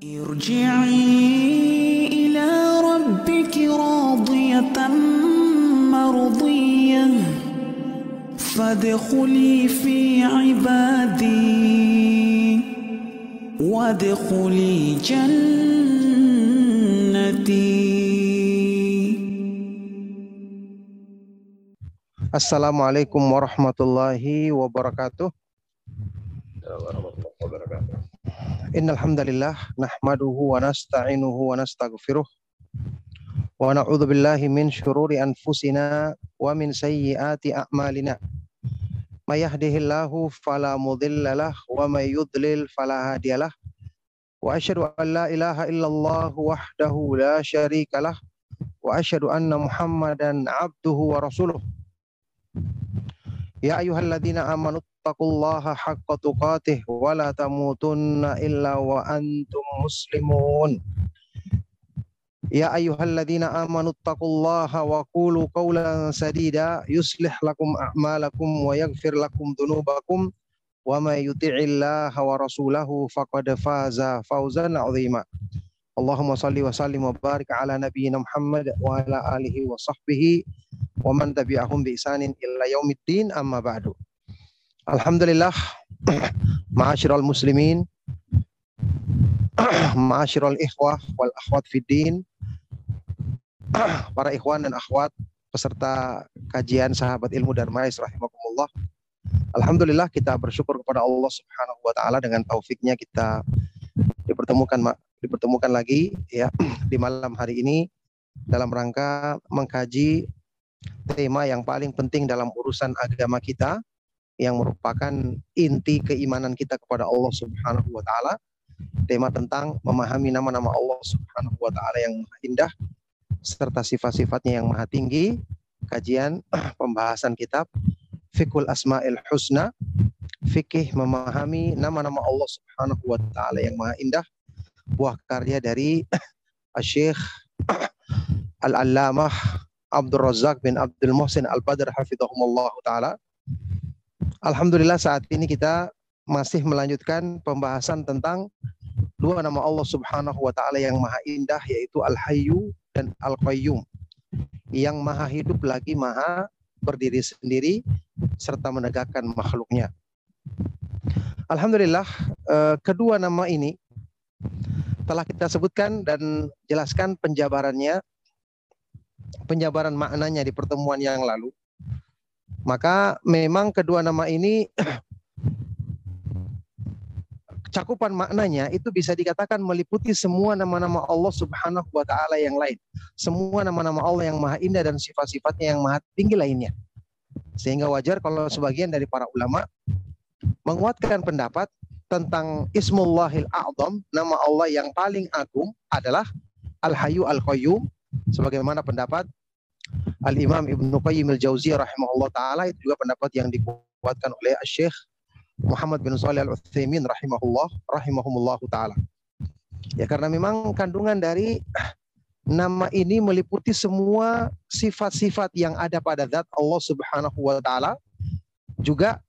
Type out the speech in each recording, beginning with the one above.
ارجعي إلى ربك راضية مرضية. فادخلي في عبادي. وادخلي جنتي. السلام عليكم ورحمة الله وبركاته. ورحمة الله وبركاته. Hamdalillah nahmaduhu wa nasta'inuhu wa nastaghfiruh wa na'udzu billahi min syururi anfusina wa min sayyiati a'malina. May yahdihillahu fala mudhillalah wa may yudlil fala hadiyalah. Wa asyhadu an la ilaha illallah wahdahu la syarikalah wa asyhadu anna Muhammadan abduhu wa rasuluh. Ya ayyuhalladzina amanu taqullaha haqqa tuqatih wa illa wa antum muslimun. Ya ayyuhalladzina amanu taqullaha wa qulu qawlan sadida yuslih lakum a'malakum wa yaghfir lakum dhunubakum wa may yuti'illaha wa rasulahu faqad faza. Allahumma salli wa sallim wa barik ala nabiyyina Muhammad wa ala alihi wa sahbihi wa man tabi'ahum Alhamdulillah. Ma'asyiral muslimin. Ma'asyiral ikhwah wal akhwat fid din. Para ikhwan dan akhwat peserta kajian sahabat ilmu Darmais rahimakumullah. Alhamdulillah kita bersyukur kepada Allah Subhanahu wa taala dengan taufiknya kita dipertemukan dipertemukan lagi ya di malam hari ini dalam rangka mengkaji tema yang paling penting dalam urusan agama kita yang merupakan inti keimanan kita kepada Allah Subhanahu wa taala. Tema tentang memahami nama-nama Allah Subhanahu wa taala yang indah serta sifat-sifatnya yang maha tinggi. Kajian pembahasan kitab Fikul Asmaul Husna, fikih memahami nama-nama Allah Subhanahu wa taala yang maha indah. Buah karya dari Syekh Al-Allamah Abdul Razak bin Abdul Muhsin Al-Badr hafizahumullah taala. Alhamdulillah saat ini kita masih melanjutkan pembahasan tentang dua nama Allah Subhanahu wa taala yang maha indah yaitu Al-Hayyu dan Al-Qayyum. Yang maha hidup lagi maha berdiri sendiri serta menegakkan makhluknya. Alhamdulillah eh, kedua nama ini telah kita sebutkan dan jelaskan penjabarannya penjabaran maknanya di pertemuan yang lalu. Maka memang kedua nama ini cakupan maknanya itu bisa dikatakan meliputi semua nama-nama Allah Subhanahu wa taala yang lain. Semua nama-nama Allah yang maha indah dan sifat-sifatnya yang maha tinggi lainnya. Sehingga wajar kalau sebagian dari para ulama menguatkan pendapat tentang Ismullahil A'zam, nama Allah yang paling agung adalah Al-Hayyu Al-Qayyum sebagaimana pendapat Al-Imam Ibnu Qayyim Al-Jauziyah rahimahullah taala itu juga pendapat yang dikuatkan oleh Syekh Muhammad bin Shalih Al-Utsaimin rahimahullah rahimahumullah taala. Ya karena memang kandungan dari nama ini meliputi semua sifat-sifat yang ada pada zat Allah Subhanahu wa taala juga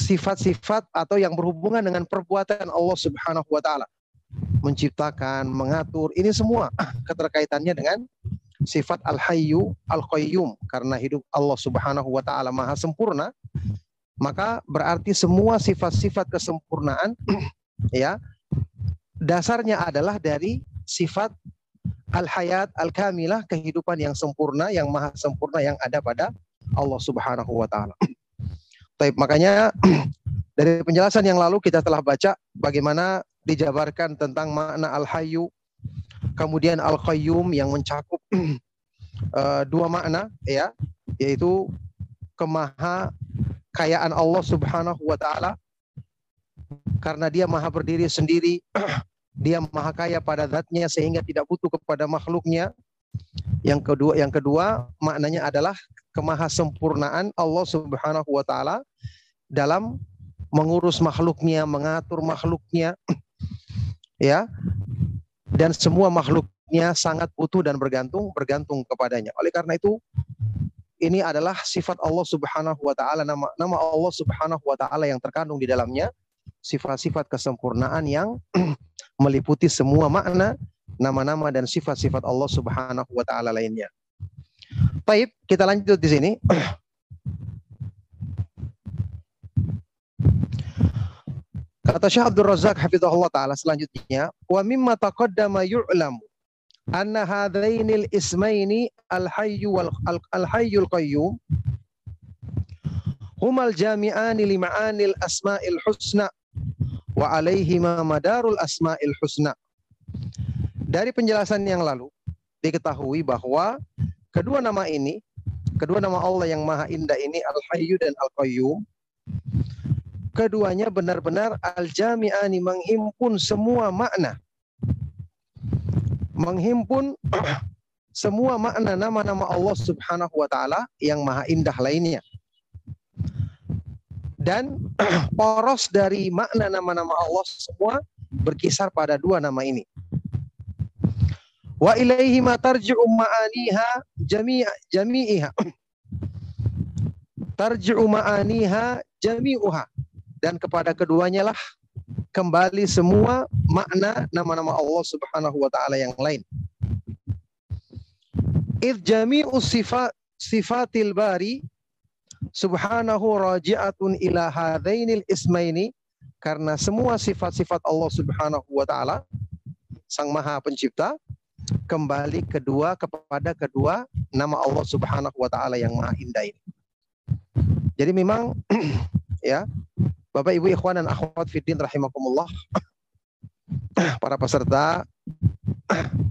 sifat-sifat atau yang berhubungan dengan perbuatan Allah Subhanahu wa taala. Menciptakan, mengatur, ini semua keterkaitannya dengan sifat Al-Hayyu Al-Qayyum karena hidup Allah Subhanahu wa taala maha sempurna maka berarti semua sifat-sifat kesempurnaan ya dasarnya adalah dari sifat al-hayat al-kamilah kehidupan yang sempurna yang maha sempurna yang ada pada Allah Subhanahu wa taala. Baik, makanya dari penjelasan yang lalu kita telah baca bagaimana dijabarkan tentang makna al-hayyu kemudian al-qayyum yang mencakup uh, dua makna ya yaitu kemaha kekayaan Allah Subhanahu wa taala. Karena dia maha berdiri sendiri dia maha kaya pada zatnya sehingga tidak butuh kepada makhluknya. Yang kedua yang kedua maknanya adalah kemahasempurnaan Allah Subhanahu wa taala dalam mengurus makhluknya mengatur makhluknya ya dan semua makhluknya sangat butuh dan bergantung bergantung kepadanya oleh karena itu ini adalah sifat Allah Subhanahu wa taala nama nama Allah Subhanahu wa taala yang terkandung di dalamnya sifat-sifat kesempurnaan yang meliputi semua makna nama-nama dan sifat-sifat Allah Subhanahu wa taala lainnya. Baik, kita lanjut di sini. Kata Syekh Abdul Razak hafizahullah taala selanjutnya, wa mimma taqaddama yu'lamu anna hadainil ismaini al-hayyu wal al-hayyul qayyum humal jami'ani li ma'anil asma'il husna wa alaihima madarul asma'il husna. Dari penjelasan yang lalu diketahui bahwa kedua nama ini, kedua nama Allah yang Maha Indah ini Al-Hayyu dan Al-Qayyum keduanya benar-benar al-jami'ani menghimpun semua makna. Menghimpun semua makna nama-nama Allah Subhanahu wa taala yang maha indah lainnya. Dan poros dari makna nama-nama Allah semua berkisar pada dua nama ini. Wa ilaihi ma tarji'u ma'aniha jami'iha. Tarji'u ma'aniha jami'uha dan kepada keduanya lah kembali semua makna nama-nama Allah Subhanahu wa taala yang lain. Id jami'u sifat sifatil bari subhanahu raji'atun ila hadainil ismaini karena semua sifat-sifat Allah Subhanahu wa taala Sang Maha Pencipta kembali kedua kepada kedua nama Allah Subhanahu wa taala yang Maha Indah ini. Jadi memang ya Bapak Ibu ikhwan dan akhwat fiddin rahimakumullah. Para peserta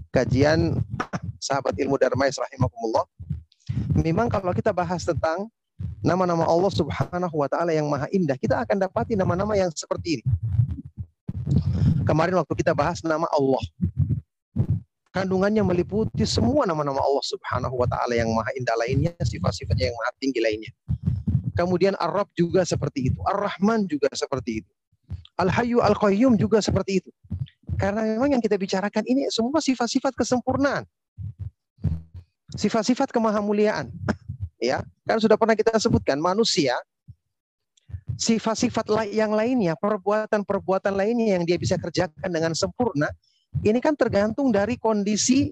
kajian sahabat ilmu Darmais rahimakumullah. Memang kalau kita bahas tentang nama-nama Allah Subhanahu wa taala yang maha indah, kita akan dapati nama-nama yang seperti ini. Kemarin waktu kita bahas nama Allah, kandungannya meliputi semua nama-nama Allah Subhanahu wa taala yang maha indah lainnya, sifat-sifatnya yang maha tinggi lainnya. Kemudian Ar-Rab juga seperti itu. Ar-Rahman juga seperti itu. Al-Hayyu Al-Qayyum juga seperti itu. Karena memang yang kita bicarakan ini semua sifat-sifat kesempurnaan. Sifat-sifat kemahamuliaan. ya, kan sudah pernah kita sebutkan manusia sifat-sifat yang lainnya, perbuatan-perbuatan lainnya yang dia bisa kerjakan dengan sempurna, ini kan tergantung dari kondisi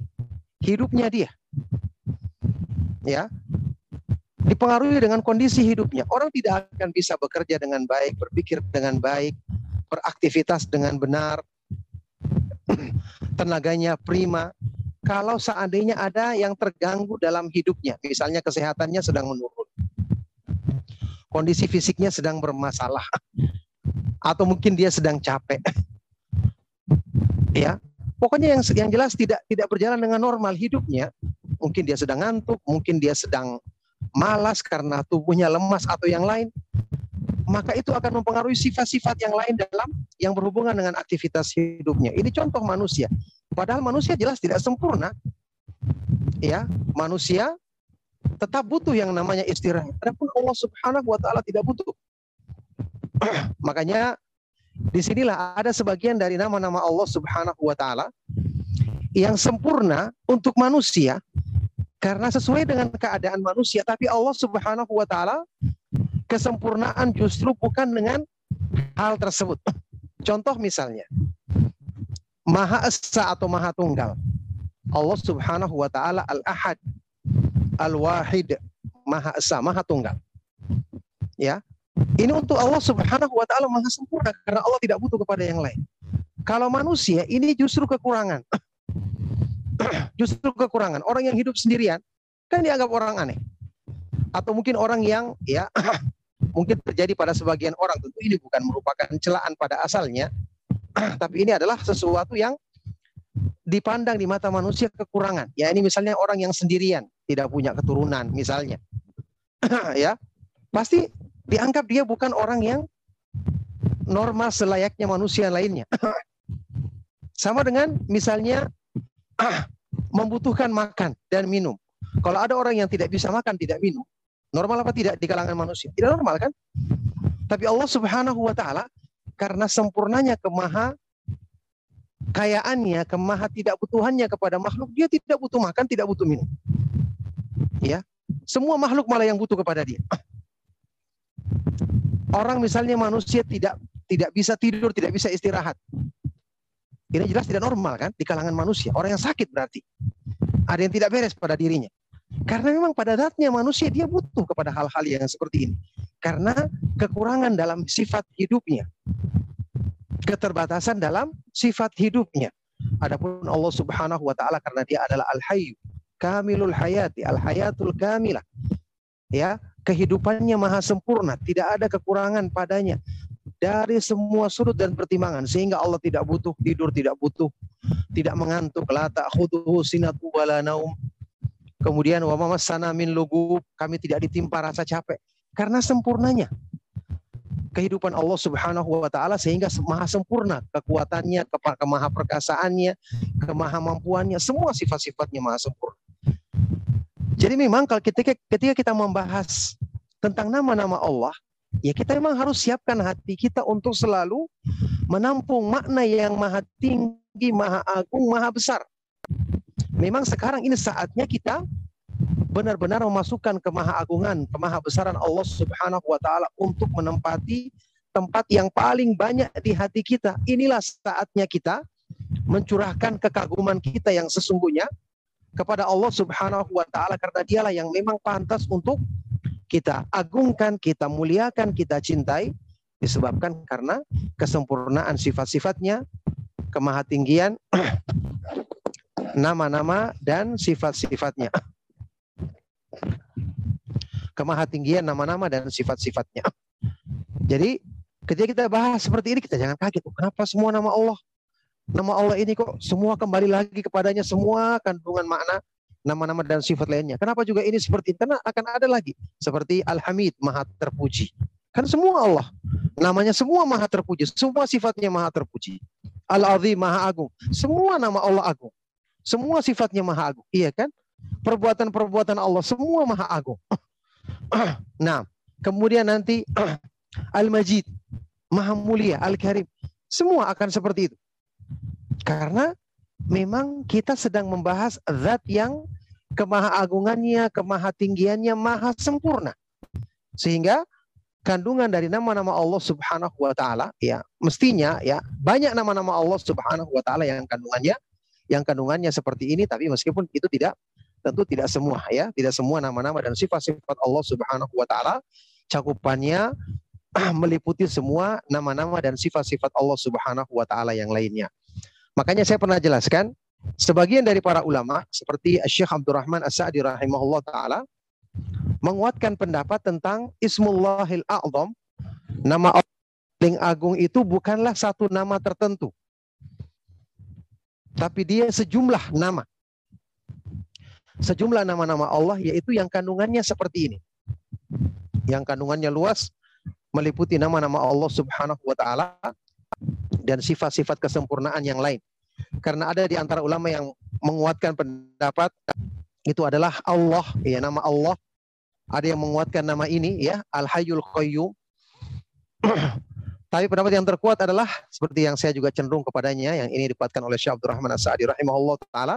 hidupnya dia. Ya, dipengaruhi dengan kondisi hidupnya. Orang tidak akan bisa bekerja dengan baik, berpikir dengan baik, beraktivitas dengan benar, tenaganya prima. Kalau seandainya ada yang terganggu dalam hidupnya, misalnya kesehatannya sedang menurun, kondisi fisiknya sedang bermasalah, atau mungkin dia sedang capek, ya, pokoknya yang yang jelas tidak tidak berjalan dengan normal hidupnya, mungkin dia sedang ngantuk, mungkin dia sedang malas karena tubuhnya lemas atau yang lain, maka itu akan mempengaruhi sifat-sifat yang lain dalam yang berhubungan dengan aktivitas hidupnya. Ini contoh manusia. Padahal manusia jelas tidak sempurna. Ya, manusia tetap butuh yang namanya istirahat. Adapun Allah Subhanahu wa taala tidak butuh. Makanya di sinilah ada sebagian dari nama-nama Allah Subhanahu wa taala yang sempurna untuk manusia karena sesuai dengan keadaan manusia, tapi Allah Subhanahu wa taala kesempurnaan justru bukan dengan hal tersebut. Contoh misalnya, Maha Esa atau Maha Tunggal. Allah Subhanahu wa taala Al-Ahad, Al-Wahid, Maha Esa, Maha Tunggal. Ya. Ini untuk Allah Subhanahu wa taala Maha sempurna karena Allah tidak butuh kepada yang lain. Kalau manusia ini justru kekurangan. justru kekurangan. Orang yang hidup sendirian kan dianggap orang aneh. Atau mungkin orang yang ya mungkin terjadi pada sebagian orang tentu ini bukan merupakan celaan pada asalnya, tapi ini adalah sesuatu yang dipandang di mata manusia kekurangan. Ya ini misalnya orang yang sendirian, tidak punya keturunan misalnya. ya. Pasti dianggap dia bukan orang yang normal selayaknya manusia lainnya. Sama dengan misalnya membutuhkan makan dan minum. Kalau ada orang yang tidak bisa makan, tidak minum, normal apa tidak di kalangan manusia? Tidak normal kan? Tapi Allah Subhanahu wa taala karena sempurnanya kemaha kayaannya, kemaha tidak butuhannya kepada makhluk, dia tidak butuh makan, tidak butuh minum. Ya. Semua makhluk malah yang butuh kepada dia. Orang misalnya manusia tidak tidak bisa tidur, tidak bisa istirahat. Ini jelas tidak normal kan di kalangan manusia. Orang yang sakit berarti. Ada yang tidak beres pada dirinya. Karena memang pada zatnya manusia dia butuh kepada hal-hal yang seperti ini. Karena kekurangan dalam sifat hidupnya. Keterbatasan dalam sifat hidupnya. Adapun Allah Subhanahu wa taala karena dia adalah Al-Hayyu, Kamilul Hayati, Al-Hayatul Kamilah. Ya, kehidupannya maha sempurna, tidak ada kekurangan padanya dari semua sudut dan pertimbangan sehingga Allah tidak butuh tidur, tidak butuh, tidak mengantuk, la ta'khudhuhu sinatu wala naum. Kemudian wa mamassana min lugub, kami tidak ditimpa rasa capek karena sempurnanya kehidupan Allah Subhanahu wa taala sehingga maha sempurna kekuatannya, kemaha perkasaannya, kemaha mampuannya, semua sifat-sifatnya maha sempurna. Jadi memang kalau ketika ketika kita membahas tentang nama-nama Allah, ya kita memang harus siapkan hati kita untuk selalu menampung makna yang maha tinggi, maha agung, maha besar. Memang sekarang ini saatnya kita benar-benar memasukkan kemaha-agungan, kemaha-besaran Allah Subhanahu wa taala untuk menempati tempat yang paling banyak di hati kita. Inilah saatnya kita mencurahkan kekaguman kita yang sesungguhnya kepada Allah Subhanahu wa taala karena dialah yang memang pantas untuk kita agungkan, kita muliakan, kita cintai disebabkan karena kesempurnaan sifat-sifatnya, kemahatinggian nama-nama dan sifat-sifatnya. Kemahatinggian nama-nama dan sifat-sifatnya. Jadi ketika kita bahas seperti ini kita jangan kaget. Oh, kenapa semua nama Allah? Nama Allah ini kok semua kembali lagi kepadanya semua kandungan makna nama-nama dan sifat lainnya. Kenapa juga ini seperti ini? Karena akan ada lagi seperti Al-Hamid, Maha terpuji. Kan semua Allah. Namanya semua Maha terpuji, semua sifatnya Maha terpuji. Al-Azim, Maha agung. Semua nama Allah agung. Semua sifatnya Maha agung. Iya kan? Perbuatan-perbuatan Allah semua Maha agung. nah, kemudian nanti Al-Majid, Maha mulia, Al-Karim. Semua akan seperti itu. Karena memang kita sedang membahas zat yang kemahaagungannya, kemahatinggiannya maha sempurna. Sehingga kandungan dari nama-nama Allah Subhanahu wa taala ya mestinya ya banyak nama-nama Allah Subhanahu wa taala yang kandungannya yang kandungannya seperti ini tapi meskipun itu tidak tentu tidak semua ya, tidak semua nama-nama dan sifat-sifat Allah Subhanahu wa taala cakupannya meliputi semua nama-nama dan sifat-sifat Allah Subhanahu wa taala yang lainnya. Makanya saya pernah jelaskan, sebagian dari para ulama seperti Syekh Abdurrahman As-Sa'di rahimahullah taala menguatkan pendapat tentang Ismullahil A'zam, nama Allah paling agung itu bukanlah satu nama tertentu. Tapi dia sejumlah nama. Sejumlah nama-nama Allah yaitu yang kandungannya seperti ini. Yang kandungannya luas meliputi nama-nama Allah Subhanahu wa taala dan sifat-sifat kesempurnaan yang lain. Karena ada di antara ulama yang menguatkan pendapat itu adalah Allah, ya nama Allah. Ada yang menguatkan nama ini ya, Al-Hayyul Qayyum. Tapi pendapat yang terkuat adalah seperti yang saya juga cenderung kepadanya yang ini dikuatkan oleh Syekh Abdurrahman As-Sa'di rahimahullah taala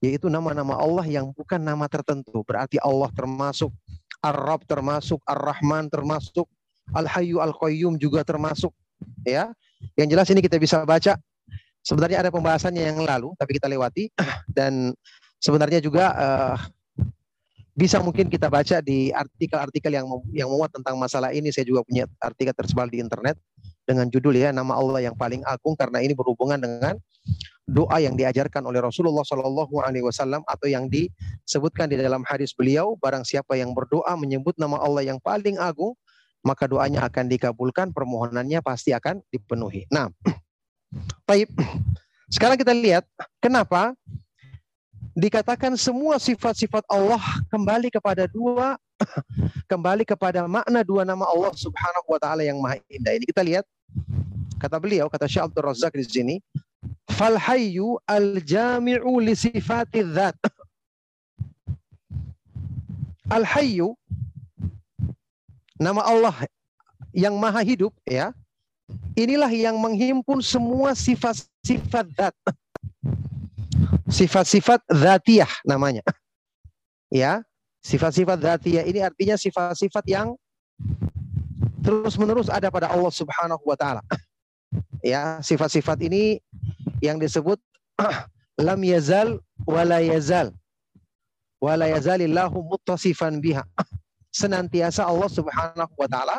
yaitu nama-nama Allah yang bukan nama tertentu. Berarti Allah termasuk Ar-Rabb termasuk Ar-Rahman termasuk Al-Hayyu Al-Qayyum juga termasuk ya yang jelas ini kita bisa baca. Sebenarnya ada pembahasannya yang lalu, tapi kita lewati. Dan sebenarnya juga uh, bisa mungkin kita baca di artikel-artikel yang yang memuat tentang masalah ini. Saya juga punya artikel tersebar di internet dengan judul ya nama Allah yang paling agung karena ini berhubungan dengan doa yang diajarkan oleh Rasulullah Shallallahu Alaihi Wasallam atau yang disebutkan di dalam hadis beliau barang siapa yang berdoa menyebut nama Allah yang paling agung maka doanya akan dikabulkan, permohonannya pasti akan dipenuhi. Nah, baik. Sekarang kita lihat kenapa dikatakan semua sifat-sifat Allah kembali kepada dua kembali kepada makna dua nama Allah Subhanahu wa taala yang maha indah. Ini kita lihat kata beliau kata Syekh Abdul Razak di sini fal hayyu al jami'u li dzat. Al hayyu Nama Allah yang maha hidup ya. Inilah yang menghimpun semua sifat-sifat zat. Sifat-sifat zatiyah namanya. Ya, sifat-sifat zatiyah ini artinya sifat-sifat yang terus-menerus ada pada Allah Subhanahu wa taala. Ya, sifat-sifat ini yang disebut lam yazal wala yazal wala yazalillahu muttasifan biha. Senantiasa Allah Subhanahu wa taala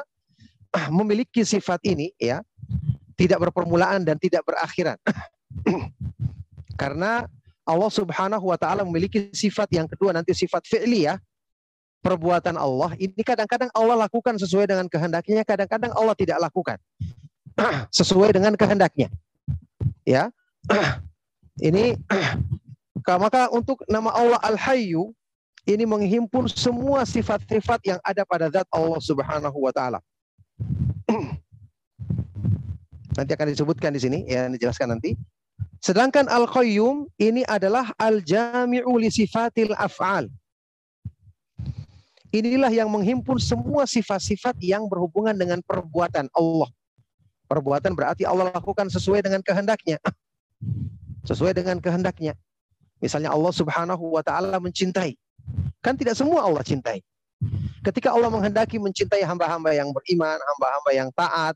memiliki sifat ini ya, tidak berpermulaan dan tidak berakhiran. Karena Allah Subhanahu wa taala memiliki sifat yang kedua nanti sifat fi'liyah perbuatan Allah ini kadang-kadang Allah lakukan sesuai dengan kehendaknya, kadang-kadang Allah tidak lakukan sesuai dengan kehendaknya. Ya. ini maka untuk nama Allah Al-Hayyu ini menghimpun semua sifat-sifat yang ada pada zat Allah Subhanahu wa taala. nanti akan disebutkan di sini ya dijelaskan nanti. Sedangkan Al-Qayyum ini adalah Al-Jami'u li sifatil af'al. Inilah yang menghimpun semua sifat-sifat yang berhubungan dengan perbuatan Allah. Perbuatan berarti Allah lakukan sesuai dengan kehendaknya. Sesuai dengan kehendaknya. Misalnya Allah Subhanahu wa taala mencintai. Kan tidak semua Allah cintai. Ketika Allah menghendaki mencintai hamba-hamba yang beriman, hamba-hamba yang taat,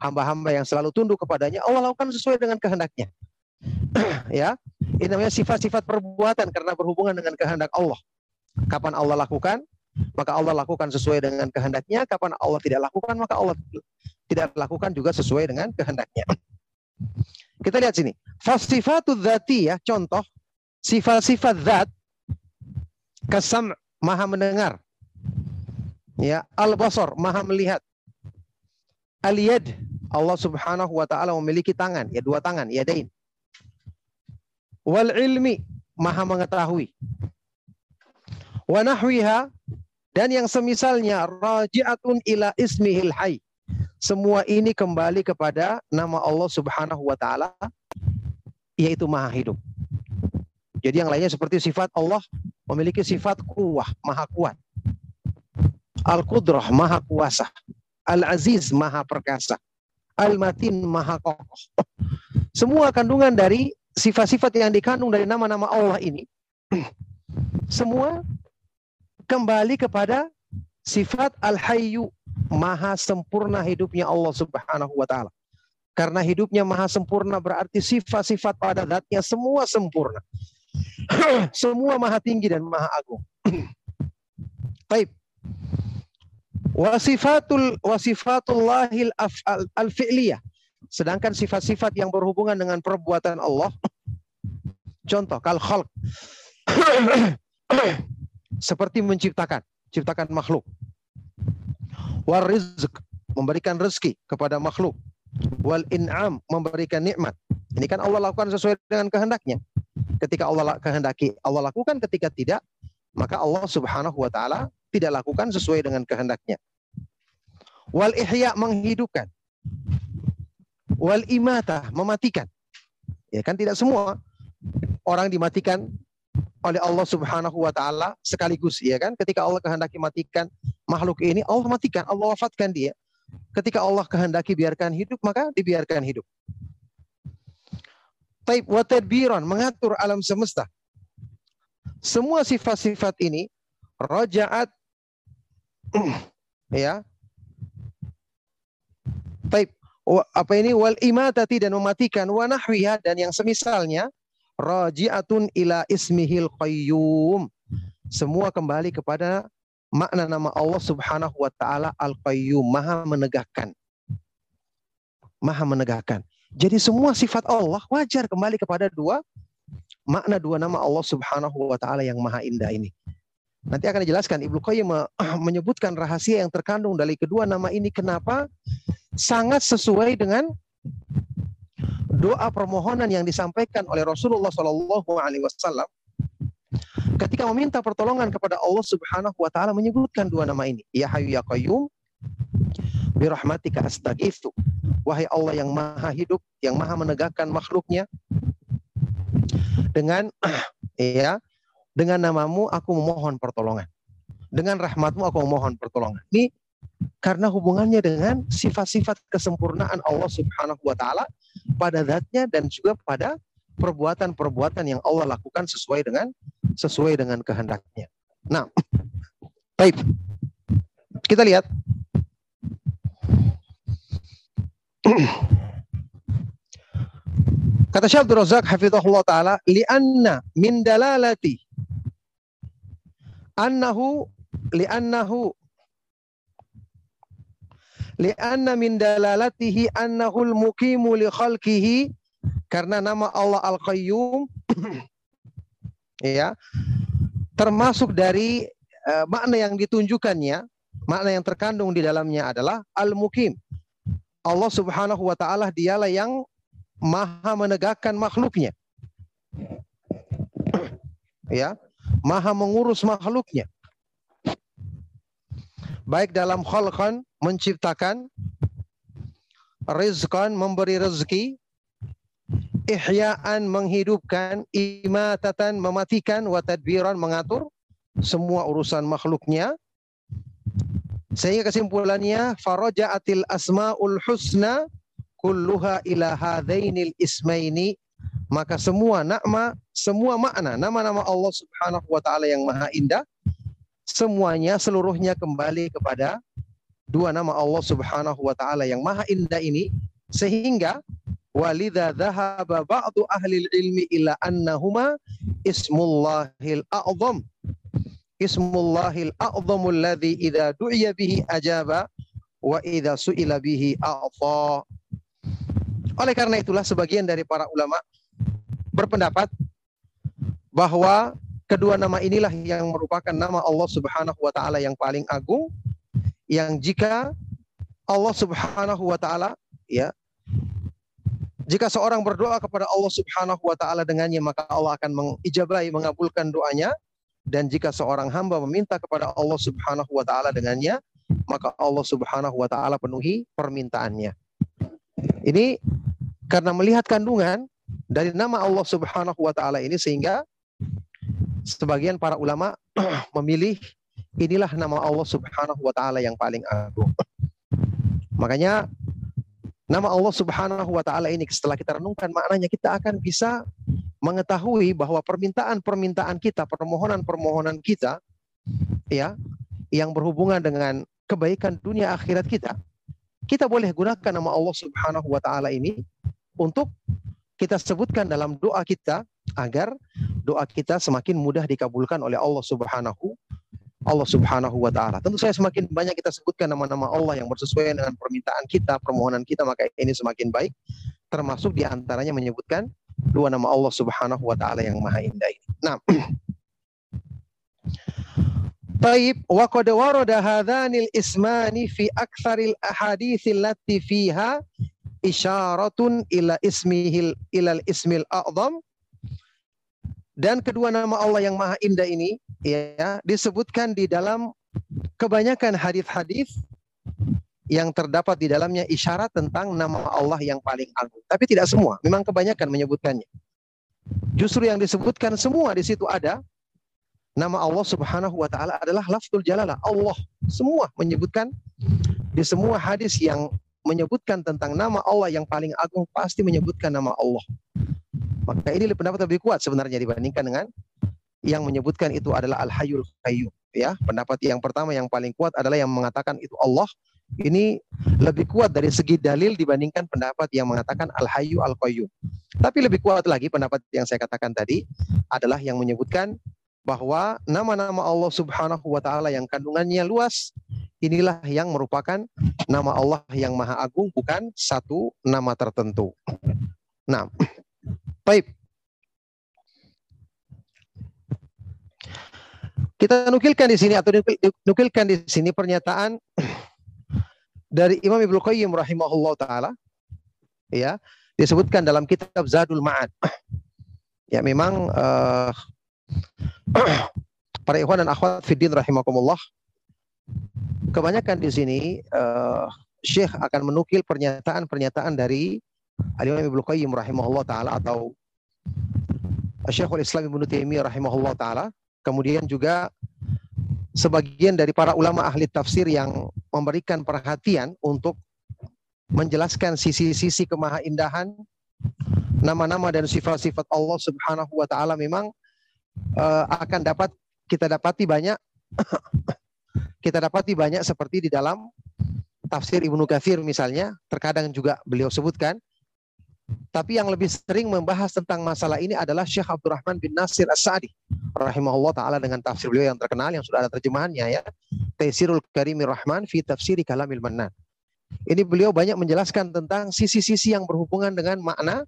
hamba-hamba yang selalu tunduk kepadanya, Allah lakukan sesuai dengan kehendaknya. ya, ini namanya sifat-sifat perbuatan karena berhubungan dengan kehendak Allah. Kapan Allah lakukan? maka Allah lakukan sesuai dengan kehendaknya. Kapan Allah tidak lakukan, maka Allah tidak lakukan juga sesuai dengan kehendaknya. Kita lihat sini. Fasifatu dzati ya, contoh sifat-sifat zat kesam maha mendengar. Ya, al-basar maha melihat. Al-yad Allah Subhanahu wa taala memiliki tangan, ya dua tangan, yadain. Wal ilmi maha mengetahui. Wa nahwiha dan yang semisalnya raji'atun ila ismihil hayy. Semua ini kembali kepada nama Allah Subhanahu wa taala yaitu Maha Hidup. Jadi yang lainnya seperti sifat Allah memiliki sifat kuwah, Maha kuat. Al-Qudrah, Maha kuasa. Al-Aziz, Maha perkasa. Al-Matin, Maha kokoh. Semua kandungan dari sifat-sifat yang dikandung dari nama-nama Allah ini semua kembali kepada sifat al-hayyu, maha sempurna hidupnya Allah Subhanahu wa taala. Karena hidupnya maha sempurna berarti sifat-sifat pada zatnya semua sempurna. semua maha tinggi dan maha agung. Baik. Wasifatul wasifatullahil al-fi'liyah. Sedangkan sifat-sifat yang berhubungan dengan perbuatan Allah contoh kal khalq seperti menciptakan, ciptakan makhluk. Wal rizq, memberikan rezeki kepada makhluk. Wal in'am, memberikan nikmat. Ini kan Allah lakukan sesuai dengan kehendaknya. Ketika Allah kehendaki, Allah lakukan. Ketika tidak, maka Allah subhanahu wa ta'ala tidak lakukan sesuai dengan kehendaknya. Wal ihya, menghidupkan. Wal imata, mematikan. Ya kan tidak semua orang dimatikan oleh Allah Subhanahu wa taala sekaligus ya kan ketika Allah kehendaki matikan makhluk ini Allah matikan Allah wafatkan dia ketika Allah kehendaki biarkan hidup maka dibiarkan hidup Taib wa tadbiran mengatur alam semesta semua sifat-sifat ini rajaat ya Taib apa ini wal imatati dan mematikan wa nahwiha dan yang semisalnya raji'atun ila ismihil qayyum. Semua kembali kepada makna nama Allah Subhanahu wa taala Al-Qayyum, Maha menegakkan. Maha menegakkan. Jadi semua sifat Allah wajar kembali kepada dua makna dua nama Allah Subhanahu wa taala yang maha indah ini. Nanti akan dijelaskan Ibnu Qayyim menyebutkan rahasia yang terkandung dari kedua nama ini kenapa sangat sesuai dengan doa permohonan yang disampaikan oleh Rasulullah Shallallahu Alaihi Wasallam ketika meminta pertolongan kepada Allah Subhanahu Wa Taala menyebutkan dua nama ini ya Hayyu ya Qayyum birahmatika astaghitsu wahai Allah yang maha hidup yang maha menegakkan makhluknya dengan ya dengan namamu aku memohon pertolongan dengan rahmatmu aku memohon pertolongan ini karena hubungannya dengan sifat-sifat kesempurnaan Allah Subhanahu wa taala pada zatnya dan juga pada perbuatan-perbuatan yang Allah lakukan sesuai dengan sesuai dengan kehendaknya. Nah, baik. Kita lihat. Kata Syekh Abdul Razak hafizahullah taala, li'anna min dalalati. Annahu li'annahu li'anna min dalalatihi annahu al-muqimu li khalqihi karena nama Allah Al-Qayyum ya termasuk dari uh, makna yang ditunjukkannya, makna yang terkandung di dalamnya adalah Al-Mukim. Allah Subhanahu wa taala dialah yang maha menegakkan makhluknya. Ya, maha mengurus makhluknya. Baik dalam khalqan menciptakan, rizqan memberi rezeki, ihya'an menghidupkan, imatatan mematikan, wa tadbiran mengatur semua urusan makhluknya. Sehingga kesimpulannya faraja'atil asmaul husna kulluha ila hadainil ismaini maka semua nama semua makna nama-nama Allah Subhanahu wa taala yang maha indah semuanya seluruhnya kembali kepada dua nama Allah Subhanahu wa taala yang maha indah ini sehingga Walidha dhahaba ba'du ahli ilmi ila annahuma ismullahil a'zam. Ismullahil a'zamul ladzi idza du'iya bihi ajaba wa idza su'ila bihi a'ta. Oleh karena itulah sebagian dari para ulama berpendapat bahwa kedua nama inilah yang merupakan nama Allah Subhanahu wa taala yang paling agung yang jika Allah Subhanahu wa taala ya jika seorang berdoa kepada Allah Subhanahu wa taala dengannya maka Allah akan mengijabahi mengabulkan doanya dan jika seorang hamba meminta kepada Allah Subhanahu wa taala dengannya maka Allah Subhanahu wa taala penuhi permintaannya. Ini karena melihat kandungan dari nama Allah Subhanahu wa taala ini sehingga sebagian para ulama memilih inilah nama Allah Subhanahu wa taala yang paling agung. Makanya Nama Allah Subhanahu wa taala ini setelah kita renungkan maknanya kita akan bisa mengetahui bahwa permintaan-permintaan kita, permohonan-permohonan kita ya yang berhubungan dengan kebaikan dunia akhirat kita, kita boleh gunakan nama Allah Subhanahu wa taala ini untuk kita sebutkan dalam doa kita agar doa kita semakin mudah dikabulkan oleh Allah Subhanahu Allah Subhanahu wa taala. Tentu saya semakin banyak kita sebutkan nama-nama Allah yang bersesuaian dengan permintaan kita, permohonan kita, maka ini semakin baik. Termasuk di antaranya menyebutkan dua nama Allah Subhanahu wa taala yang maha indah ini. Nah, Taib wa qad warada hadhanil ismani fi aktsaril ahaditsil lati fiha isyaratun ila ismihil ilal ismil a'zam dan kedua nama Allah yang maha indah ini ya disebutkan di dalam kebanyakan hadis-hadis yang terdapat di dalamnya isyarat tentang nama Allah yang paling agung. Tapi tidak semua, memang kebanyakan menyebutkannya. Justru yang disebutkan semua di situ ada nama Allah Subhanahu wa taala adalah lafzul jalalah. Allah semua menyebutkan di semua hadis yang menyebutkan tentang nama Allah yang paling agung pasti menyebutkan nama Allah. Maka ini pendapat lebih kuat sebenarnya dibandingkan dengan yang menyebutkan itu adalah Al-Hayyul Qayyum. Ya, pendapat yang pertama yang paling kuat adalah yang mengatakan itu Allah. Ini lebih kuat dari segi dalil dibandingkan pendapat yang mengatakan Al-Hayyu Al-Qayyum. Tapi lebih kuat lagi pendapat yang saya katakan tadi adalah yang menyebutkan bahwa nama-nama Allah Subhanahu wa taala yang kandungannya luas inilah yang merupakan nama Allah yang maha agung bukan satu nama tertentu. Nah, Baik. Kita nukilkan di sini atau nukilkan di sini pernyataan dari Imam Ibnu Qayyim rahimahullah taala ya disebutkan dalam kitab Zadul Ma'ad. Ya memang uh, para ikhwan dan akhwat fiddin rahimakumullah kebanyakan di sini uh, Syekh akan menukil pernyataan-pernyataan dari Al-Imam Ibnu Qayyim rahimahullah taala atau Syekhul Islam Ibnu Taimiyah rahimahullah taala, kemudian juga sebagian dari para ulama ahli tafsir yang memberikan perhatian untuk menjelaskan sisi-sisi kemahaindahan nama-nama dan sifat-sifat Allah Subhanahu wa taala. Memang uh, akan dapat kita dapati banyak kita dapati banyak seperti di dalam tafsir Ibnu Katsir misalnya terkadang juga beliau sebutkan Tapi yang lebih sering membahas tentang masalah ini adalah Syekh Abdurrahman bin Nasir As-Sa'di rahimahullah taala dengan tafsir beliau yang terkenal yang sudah ada terjemahannya ya. Taisirul Karimir Rahman fi tafsiri kalamil mannan. Ini beliau banyak menjelaskan tentang sisi-sisi yang berhubungan dengan makna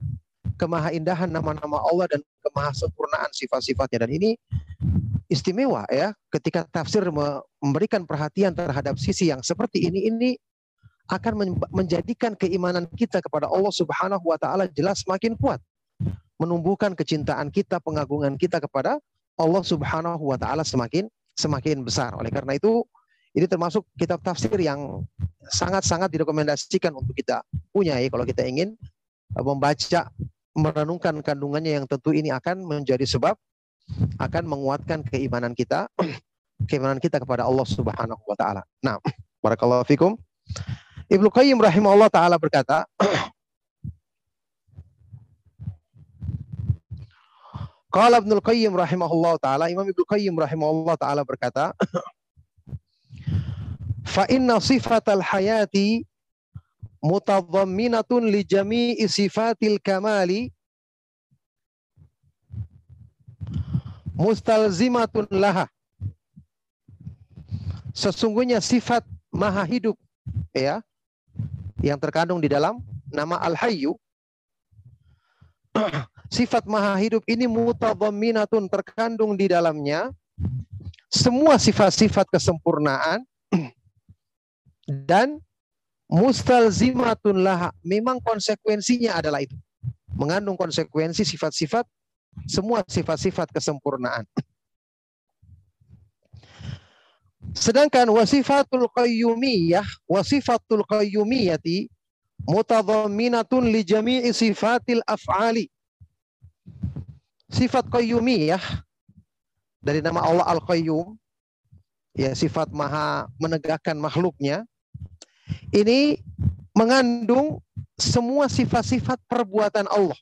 kemahaindahan nama-nama Allah dan kemahasempurnaan sifat-sifatnya dan ini istimewa ya ketika tafsir memberikan perhatian terhadap sisi yang seperti ini ini akan menjadikan keimanan kita kepada Allah Subhanahu wa taala jelas semakin kuat. Menumbuhkan kecintaan kita, pengagungan kita kepada Allah Subhanahu wa taala semakin semakin besar. Oleh karena itu ini termasuk kitab tafsir yang sangat-sangat direkomendasikan untuk kita punya ya kalau kita ingin eh, membaca merenungkan kandungannya yang tentu ini akan menjadi sebab akan menguatkan keimanan kita keimanan kita kepada Allah Subhanahu wa taala. Nah, barakallahu fikum. Ibnu Qayyim rahimahullah taala berkata, Qala Ibnu Qayyim rahimahullah taala, Imam Ibnu Qayyim rahimahullah taala berkata, Fa inna sifatal hayati mutadhamminatun li jami'i sifatil kamali mustalzimatun laha. Sesungguhnya sifat maha hidup ya yang terkandung di dalam nama Al-Hayyu. Sifat maha hidup ini mutadhamminatun terkandung di dalamnya semua sifat-sifat kesempurnaan dan mustalzimatun laha. Memang konsekuensinya adalah itu. Mengandung konsekuensi sifat-sifat semua sifat-sifat kesempurnaan. Sedangkan wasifatul qayyumiyah, wasifatul qayyumiyati mutadhamminatun li jami'i sifatil af'ali. Sifat qayyumiyah dari nama Allah Al-Qayyum, ya sifat maha menegakkan makhluknya, ini mengandung semua sifat-sifat perbuatan Allah.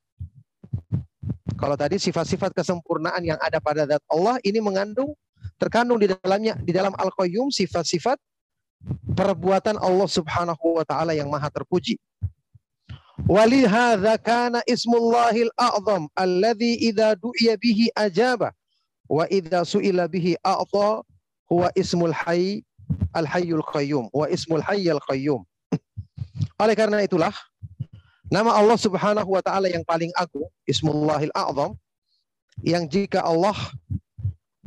Kalau tadi sifat-sifat kesempurnaan yang ada pada zat Allah ini mengandung terkandung di dalamnya di dalam Al-Qayyum sifat-sifat perbuatan Allah Subhanahu wa taala yang maha terpuji. Walihadza kana ismullahil a'zam alladhi idza du'iya bihi ajaba wa idza su'ila bihi a'ta huwa ismul hayy al hayyul qayyum wa ismul hayyul qayyum. Oleh karena itulah nama Allah Subhanahu wa taala yang paling agung, Ismullahil A'zam, yang jika Allah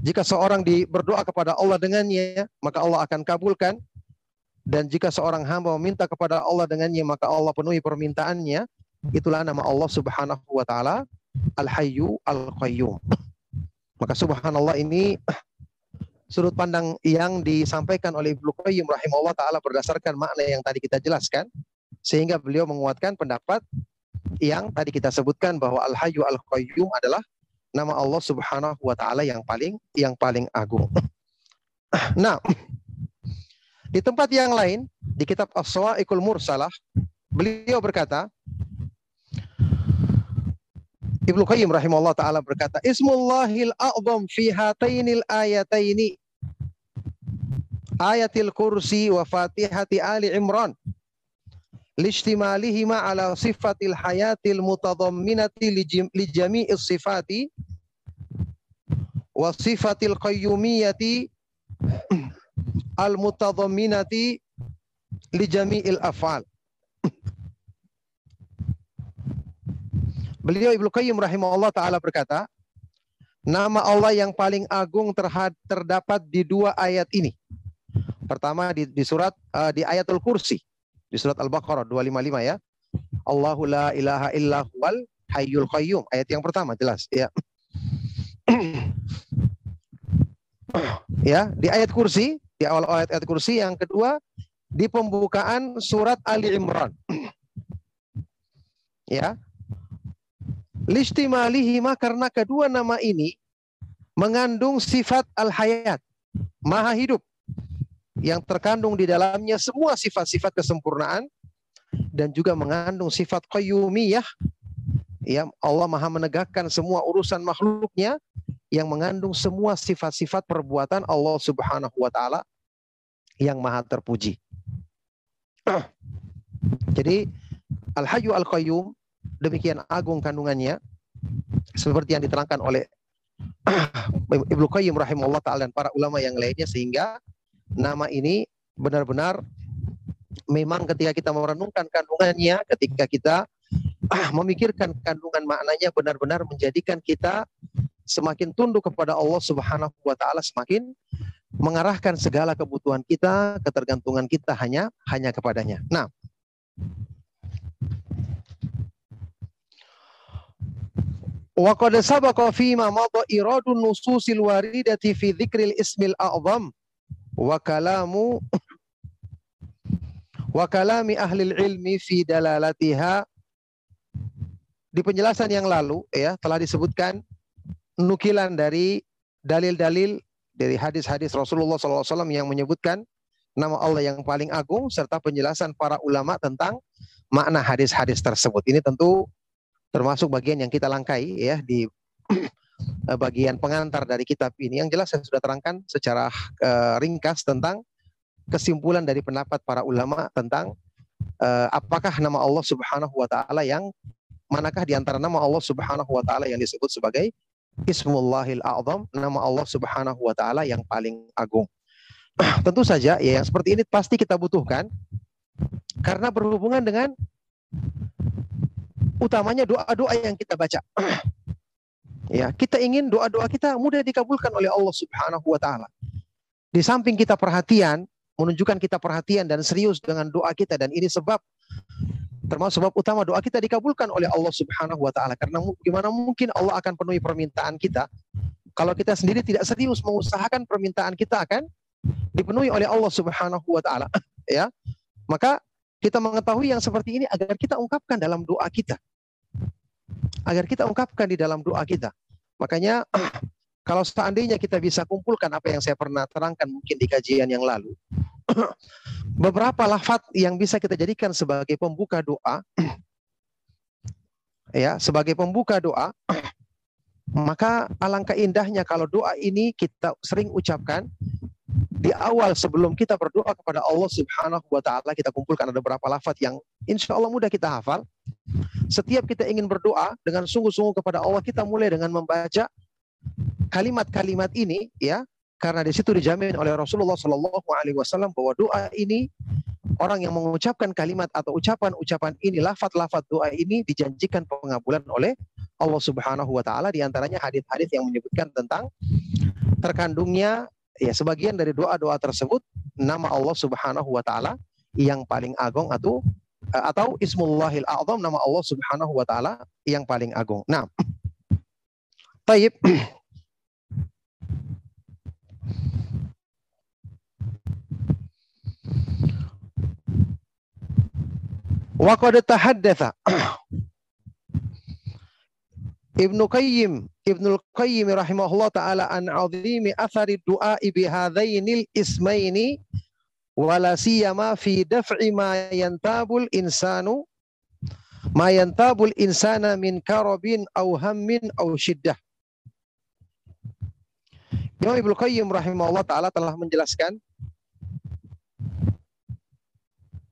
jika seorang di berdoa kepada Allah dengannya, maka Allah akan kabulkan. Dan jika seorang hamba meminta kepada Allah dengannya, maka Allah penuhi permintaannya. Itulah nama Allah Subhanahu wa taala, Al-Hayyu Al-Qayyum. Maka subhanallah ini sudut pandang yang disampaikan oleh Ibnu Qayyim rahimahullah taala berdasarkan makna yang tadi kita jelaskan sehingga beliau menguatkan pendapat yang tadi kita sebutkan bahwa Al-Hayyu Al-Qayyum adalah nama Allah Subhanahu wa taala yang paling yang paling agung. Nah, di tempat yang lain di kitab As-Sawa'iqul Mursalah beliau berkata Ibnu Qayyim rahimahullah taala berkata, "Ismullahil a'zam fi hatainil ayataini." Ayatil Kursi wa Fatihati Ali Imran. Lishtimalihima ala sifatil hayatil mutadamminati li jami'is sifati wa sifatil qayyumiyati al mutadhamminati li jami'il af'al. Beliau Ibnu Qayyim rahimahullah taala berkata, nama Allah yang paling agung terhad, terdapat di dua ayat ini. Pertama di, di surat uh, di ayatul kursi di surat Al-Baqarah 255 ya. Allahu la ilaha illa huwal hayyul qayyum. Ayat yang pertama jelas ya. ya, di ayat kursi, di awal ayat ayat kursi yang kedua di pembukaan surat Ali Imran. ya. Listimalihima karena kedua nama ini mengandung sifat al-hayat, maha hidup yang terkandung di dalamnya semua sifat-sifat kesempurnaan dan juga mengandung sifat qayyumiyah ya Allah Maha menegakkan semua urusan makhluknya yang mengandung semua sifat-sifat perbuatan Allah Subhanahu wa taala yang maha terpuji. Jadi Al-Hayyu Al-Qayyum demikian agung kandungannya seperti yang diterangkan oleh Ibnu Qayyim rahimahullah taala dan para ulama yang lainnya sehingga nama ini benar-benar memang ketika kita merenungkan kandungannya, ketika kita memikirkan kandungan maknanya benar-benar menjadikan kita semakin tunduk kepada Allah Subhanahu wa taala semakin mengarahkan segala kebutuhan kita, ketergantungan kita hanya hanya kepadanya. Nah, Wa qad sabaqa fi ma iradun nususil waridati fi dzikril ismil a'zam wa kalamu wa ahli ilmi fi dalalatiha di penjelasan yang lalu ya telah disebutkan nukilan dari dalil-dalil dari hadis-hadis Rasulullah SAW yang menyebutkan nama Allah yang paling agung serta penjelasan para ulama tentang makna hadis-hadis tersebut. Ini tentu termasuk bagian yang kita langkai ya di bagian pengantar dari kitab ini. Yang jelas saya sudah terangkan secara uh, ringkas tentang kesimpulan dari pendapat para ulama tentang uh, apakah nama Allah Subhanahu wa taala yang manakah di antara nama Allah Subhanahu wa taala yang disebut sebagai Ismullahil A'zam, nama Allah Subhanahu wa taala yang paling agung. Tentu saja ya yang seperti ini pasti kita butuhkan karena berhubungan dengan utamanya doa-doa yang kita baca. ya, kita ingin doa-doa kita mudah dikabulkan oleh Allah Subhanahu wa taala. Di samping kita perhatian, menunjukkan kita perhatian dan serius dengan doa kita. Dan ini sebab termasuk sebab utama doa kita dikabulkan oleh Allah Subhanahu wa taala. Karena gimana mungkin Allah akan penuhi permintaan kita? Kalau kita sendiri tidak serius mengusahakan permintaan kita akan dipenuhi oleh Allah Subhanahu wa taala. Ya maka kita mengetahui yang seperti ini agar kita ungkapkan dalam doa kita agar kita ungkapkan di dalam doa kita makanya kalau seandainya kita bisa kumpulkan apa yang saya pernah terangkan mungkin di kajian yang lalu beberapa lafat yang bisa kita jadikan sebagai pembuka doa ya sebagai pembuka doa maka alangkah indahnya kalau doa ini kita sering ucapkan di awal sebelum kita berdoa kepada Allah Subhanahu wa taala kita kumpulkan ada beberapa lafat yang insya Allah mudah kita hafal. Setiap kita ingin berdoa dengan sungguh-sungguh kepada Allah kita mulai dengan membaca kalimat-kalimat ini ya karena di situ dijamin oleh Rasulullah Shallallahu Alaihi Wasallam bahwa doa ini orang yang mengucapkan kalimat atau ucapan-ucapan ini, lafat-lafat doa ini dijanjikan pengabulan oleh Allah Subhanahu Wa Taala. Di antaranya hadis-hadis yang menyebutkan tentang terkandungnya ya sebagian dari doa-doa tersebut nama Allah Subhanahu Wa Taala yang paling agung atau atau Ismullahil A'zam nama Allah Subhanahu Wa Taala yang paling agung. Nah, Taib Wa qad tahaddatha Ibnu Qayyim Ibnu Qayyim rahimahullah taala an azimi athari du'a bi hadainil ismaini wala siyama fi daf'i ma yantabul insanu ma yantabul insana min karabin aw hammin aw shiddah. Imam Ibnu Qayyim rahimahullah taala telah menjelaskan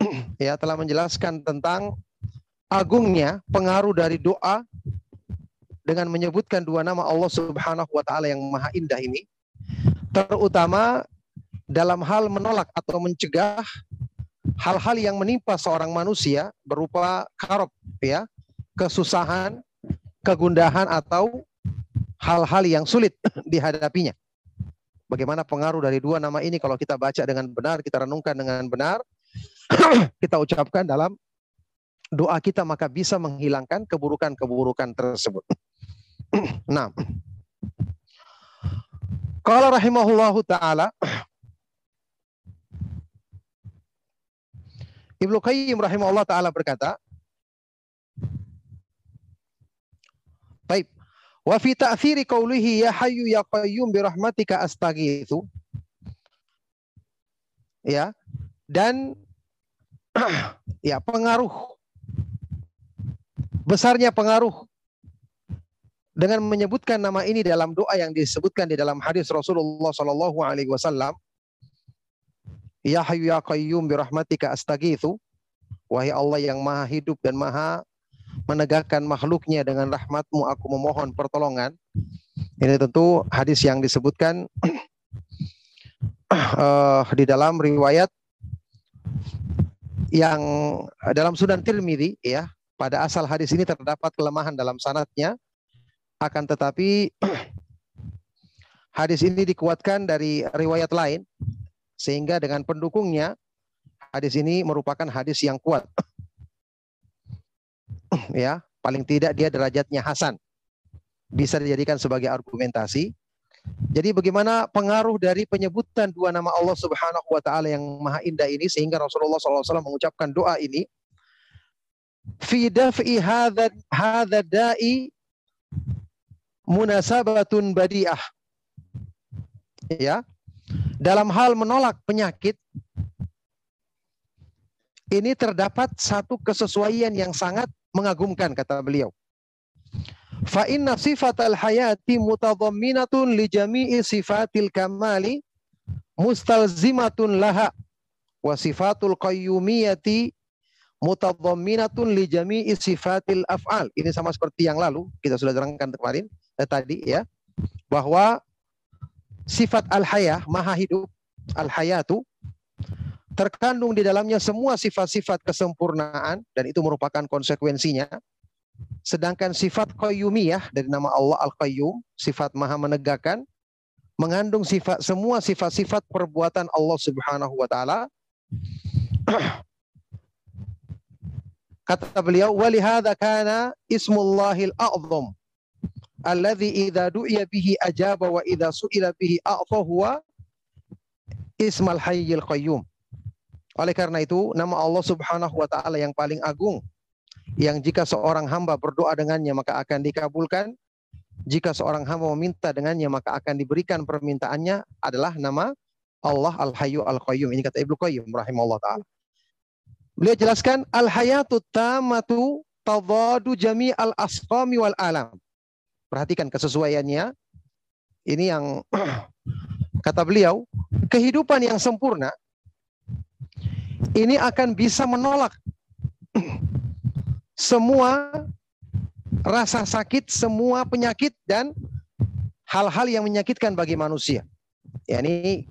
ya telah menjelaskan tentang agungnya pengaruh dari doa dengan menyebutkan dua nama Allah Subhanahu wa taala yang maha indah ini. Terutama dalam hal menolak atau mencegah hal-hal yang menimpa seorang manusia berupa karob ya kesusahan kegundahan atau hal-hal yang sulit dihadapinya. Bagaimana pengaruh dari dua nama ini? Kalau kita baca dengan benar kita renungkan dengan benar kita ucapkan dalam doa kita maka bisa menghilangkan keburukan-keburukan tersebut. nah, kalau rahimahullahu taala Ibnu Qayyim rahimahullah taala berkata, Baik. Wa fi ta'thiri qawlihi ya hayyu ya qayyum bi rahmatika astaghitsu. Ya. Dan ya pengaruh besarnya pengaruh dengan menyebutkan nama ini dalam doa yang disebutkan di dalam hadis Rasulullah Shallallahu Alaihi Wasallam Ya Hayyu Ya Qayyum bi rahmatika astaghitsu wahai Allah yang maha hidup dan maha menegakkan makhluknya dengan rahmatmu aku memohon pertolongan. Ini tentu hadis yang disebutkan uh, di dalam riwayat yang dalam Sunan Tirmidzi ya pada asal hadis ini terdapat kelemahan dalam sanatnya. Akan tetapi hadis ini dikuatkan dari riwayat lain sehingga dengan pendukungnya hadis ini merupakan hadis yang kuat ya paling tidak dia derajatnya hasan bisa dijadikan sebagai argumentasi jadi bagaimana pengaruh dari penyebutan dua nama Allah Subhanahu wa taala yang maha indah ini sehingga Rasulullah SAW mengucapkan doa ini fi daf'i hadha da'i munasabatun badi'ah. Ya. Dalam hal menolak penyakit ini terdapat satu kesesuaian yang sangat mengagumkan kata beliau. Fa inna sifatal hayati mutadhamminatun li jami'i sifatil kamali mustalzimatun laha wa sifatul qayyumiyati mutadhamminatun li jami'i sifatil af'al. Ini sama seperti yang lalu kita sudah terangkan kemarin eh, tadi ya bahwa sifat al-hayah maha hidup al-hayatu terkandung di dalamnya semua sifat-sifat kesempurnaan dan itu merupakan konsekuensinya Sedangkan sifat qayyumiyah dari nama Allah Al-Qayyum, sifat maha menegakkan, mengandung sifat semua sifat-sifat perbuatan Allah Subhanahu wa taala. Kata beliau, "Walihada kana ismullahil a'zam alladhi idza du'iya bihi ajaba wa idza su'ila bihi a'ta huwa ismal hayyil qayyum." Oleh karena itu, nama Allah Subhanahu wa taala yang paling agung yang jika seorang hamba berdoa dengannya maka akan dikabulkan. Jika seorang hamba meminta dengannya maka akan diberikan permintaannya adalah nama Allah Al-Hayyu Al-Qayyum. Ini kata Ibnu Qayyim rahimahullah taala. Beliau jelaskan al-hayatu tamatu tadadu jami al-asqami wal alam. Perhatikan kesesuaiannya. Ini yang kata beliau, kehidupan yang sempurna ini akan bisa menolak semua rasa sakit, semua penyakit dan hal-hal yang menyakitkan bagi manusia. Ya, ini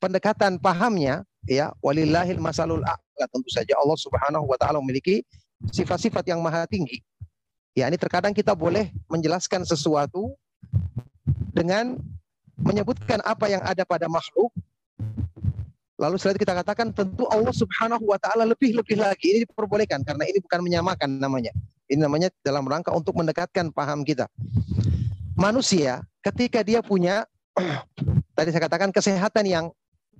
pendekatan pahamnya ya walillahil masalul a'la tentu saja Allah Subhanahu wa taala memiliki sifat-sifat yang maha tinggi. Ya, ini terkadang kita boleh menjelaskan sesuatu dengan menyebutkan apa yang ada pada makhluk Lalu setelah itu kita katakan tentu Allah Subhanahu wa taala lebih-lebih lagi. Ini diperbolehkan karena ini bukan menyamakan namanya. Ini namanya dalam rangka untuk mendekatkan paham kita. Manusia ketika dia punya tadi saya katakan kesehatan yang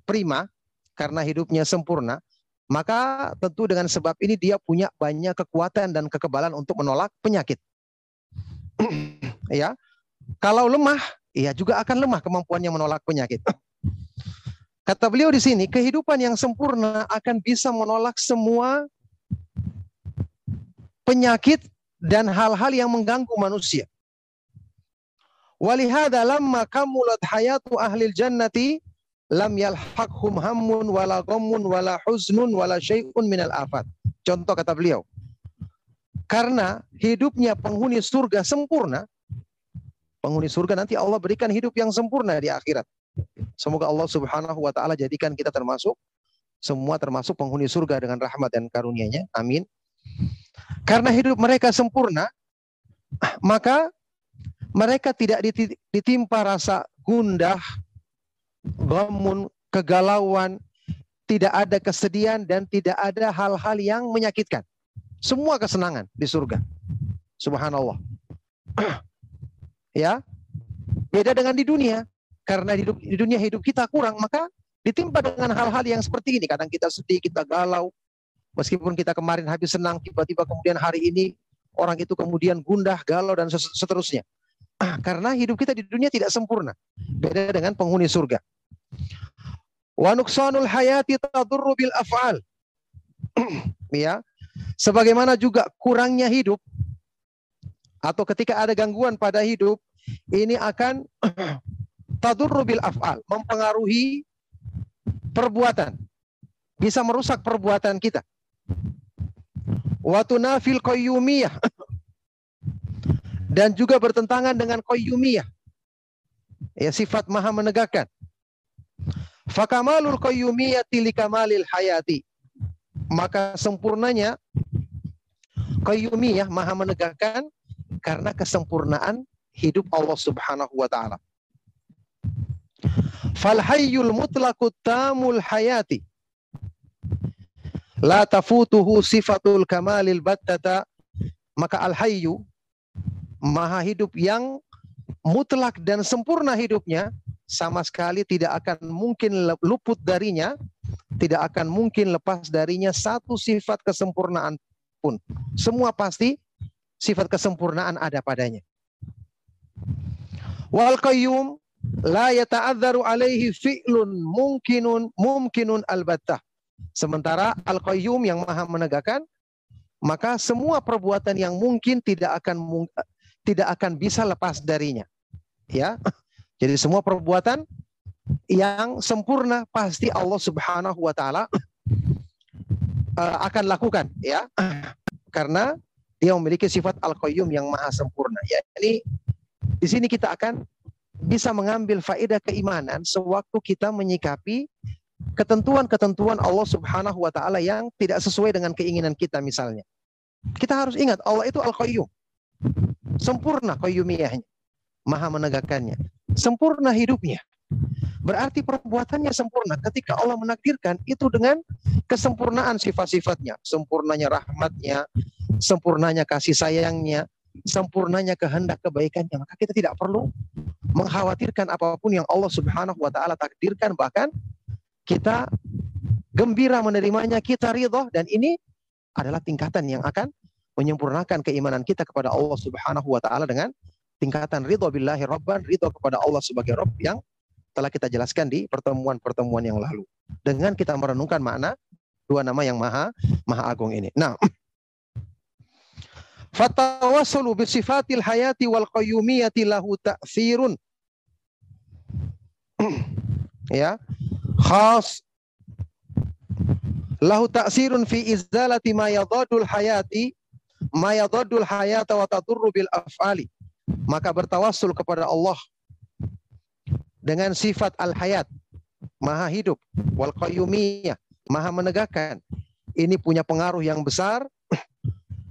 prima karena hidupnya sempurna, maka tentu dengan sebab ini dia punya banyak kekuatan dan kekebalan untuk menolak penyakit. ya. Kalau lemah, ia juga akan lemah kemampuannya menolak penyakit. Kata beliau di sini, kehidupan yang sempurna akan bisa menolak semua penyakit dan hal-hal yang mengganggu manusia. Walihada lamma kamulat hayatu ahlil jannati lam yalhaqhum hammun wala ghammun wala huznun wala syai'un minal afat. Contoh kata beliau. Karena hidupnya penghuni surga sempurna, penghuni surga nanti Allah berikan hidup yang sempurna di akhirat. Semoga Allah Subhanahu wa taala jadikan kita termasuk semua termasuk penghuni surga dengan rahmat dan karunia-Nya. Amin. Karena hidup mereka sempurna, maka mereka tidak ditimpa rasa gundah, gamun, kegalauan, tidak ada kesedihan dan tidak ada hal-hal yang menyakitkan. Semua kesenangan di surga. Subhanallah. ya. Beda dengan di dunia karena hidup, di dunia hidup kita kurang, maka ditimpa dengan hal-hal yang seperti ini. Kadang kita sedih, kita galau. Meskipun kita kemarin habis senang, tiba-tiba kemudian hari ini orang itu kemudian gundah, galau, dan seterusnya. Karena hidup kita di dunia tidak sempurna. Beda dengan penghuni surga. Wa nuksanul hayati tadurru bil af'al. ya. Sebagaimana juga kurangnya hidup atau ketika ada gangguan pada hidup, ini akan tadurru bil af'al, mempengaruhi perbuatan. Bisa merusak perbuatan kita. Wa tunafil qayyumiyah dan juga bertentangan dengan qayyumiyah. Ya sifat maha menegakkan. Fakamalul qayyumiyati likamalil hayati. Maka sempurnanya qayyumiyah maha menegakkan karena kesempurnaan hidup Allah Subhanahu wa taala. Fal hayyul tamul hayati la tafutuhu sifatul kamalil battata maka al hayyu maha hidup yang mutlak dan sempurna hidupnya sama sekali tidak akan mungkin luput darinya tidak akan mungkin lepas darinya satu sifat kesempurnaan pun. Semua pasti sifat kesempurnaan ada padanya. Wal qayyum la yata'adzaru alaihi fi'lun mungkinun mumkinun albattah. Sementara Al-Qayyum yang maha menegakkan, maka semua perbuatan yang mungkin tidak akan tidak akan bisa lepas darinya. Ya. Jadi semua perbuatan yang sempurna pasti Allah Subhanahu wa taala uh, akan lakukan ya. Karena dia memiliki sifat Al-Qayyum yang maha sempurna. Ya, ini di sini kita akan bisa mengambil faedah keimanan sewaktu kita menyikapi ketentuan-ketentuan Allah Subhanahu wa taala yang tidak sesuai dengan keinginan kita misalnya. Kita harus ingat Allah itu Al-Qayyum. Sempurna qayyumiyahnya. Maha menegakkannya. Sempurna hidupnya. Berarti perbuatannya sempurna. Ketika Allah menakdirkan itu dengan kesempurnaan sifat-sifatnya. Sempurnanya rahmatnya, sempurnanya kasih sayangnya, sempurnanya kehendak kebaikannya. Maka kita tidak perlu mengkhawatirkan apa pun yang Allah Subhanahu wa taala takdirkan bahkan kita gembira menerimanya, kita ridho dan ini adalah tingkatan yang akan menyempurnakan keimanan kita kepada Allah Subhanahu wa taala dengan tingkatan ridho billahi rabban, ridho kepada Allah sebagai Rabb yang telah kita jelaskan di pertemuan-pertemuan yang lalu. Dengan kita merenungkan makna dua nama yang maha maha agung ini. Nah, fatawassulu bi sifatil hayati wal qayyumiyati lahu ta'thirun. ya, khas lahu ta'sirun fi izalati ma yadadul hayati ma yadadul hayata wa af'ali. Maka bertawassul kepada Allah dengan sifat al-hayat. Maha hidup. Wal qayyumiyah. Maha menegakkan. Ini punya pengaruh yang besar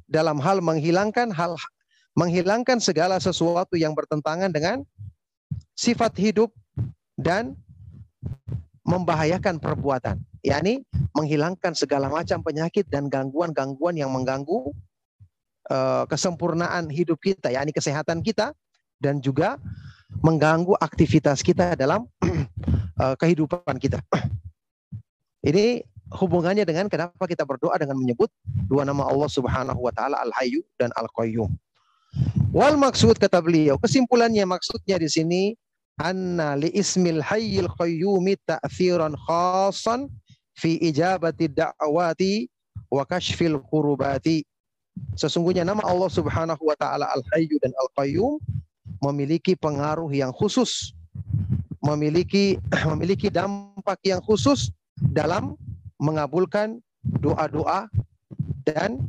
dalam hal menghilangkan hal menghilangkan segala sesuatu yang bertentangan dengan sifat hidup dan membahayakan perbuatan, yakni menghilangkan segala macam penyakit dan gangguan-gangguan yang mengganggu kesempurnaan hidup kita, yakni kesehatan kita dan juga mengganggu aktivitas kita dalam uh, kehidupan kita. Ini hubungannya dengan kenapa kita berdoa dengan menyebut dua nama Allah Subhanahu wa taala Al-Hayyu dan Al-Qayyum. Wal maksud kata beliau, kesimpulannya maksudnya di sini anna li ismil hayyil qayyumi ta'thiran khasan fi ijabati da'wati wa kashfil kurubati. Sesungguhnya nama Allah Subhanahu wa taala Al-Hayyu dan Al-Qayyum memiliki pengaruh yang khusus, memiliki memiliki dampak yang khusus dalam mengabulkan doa-doa dan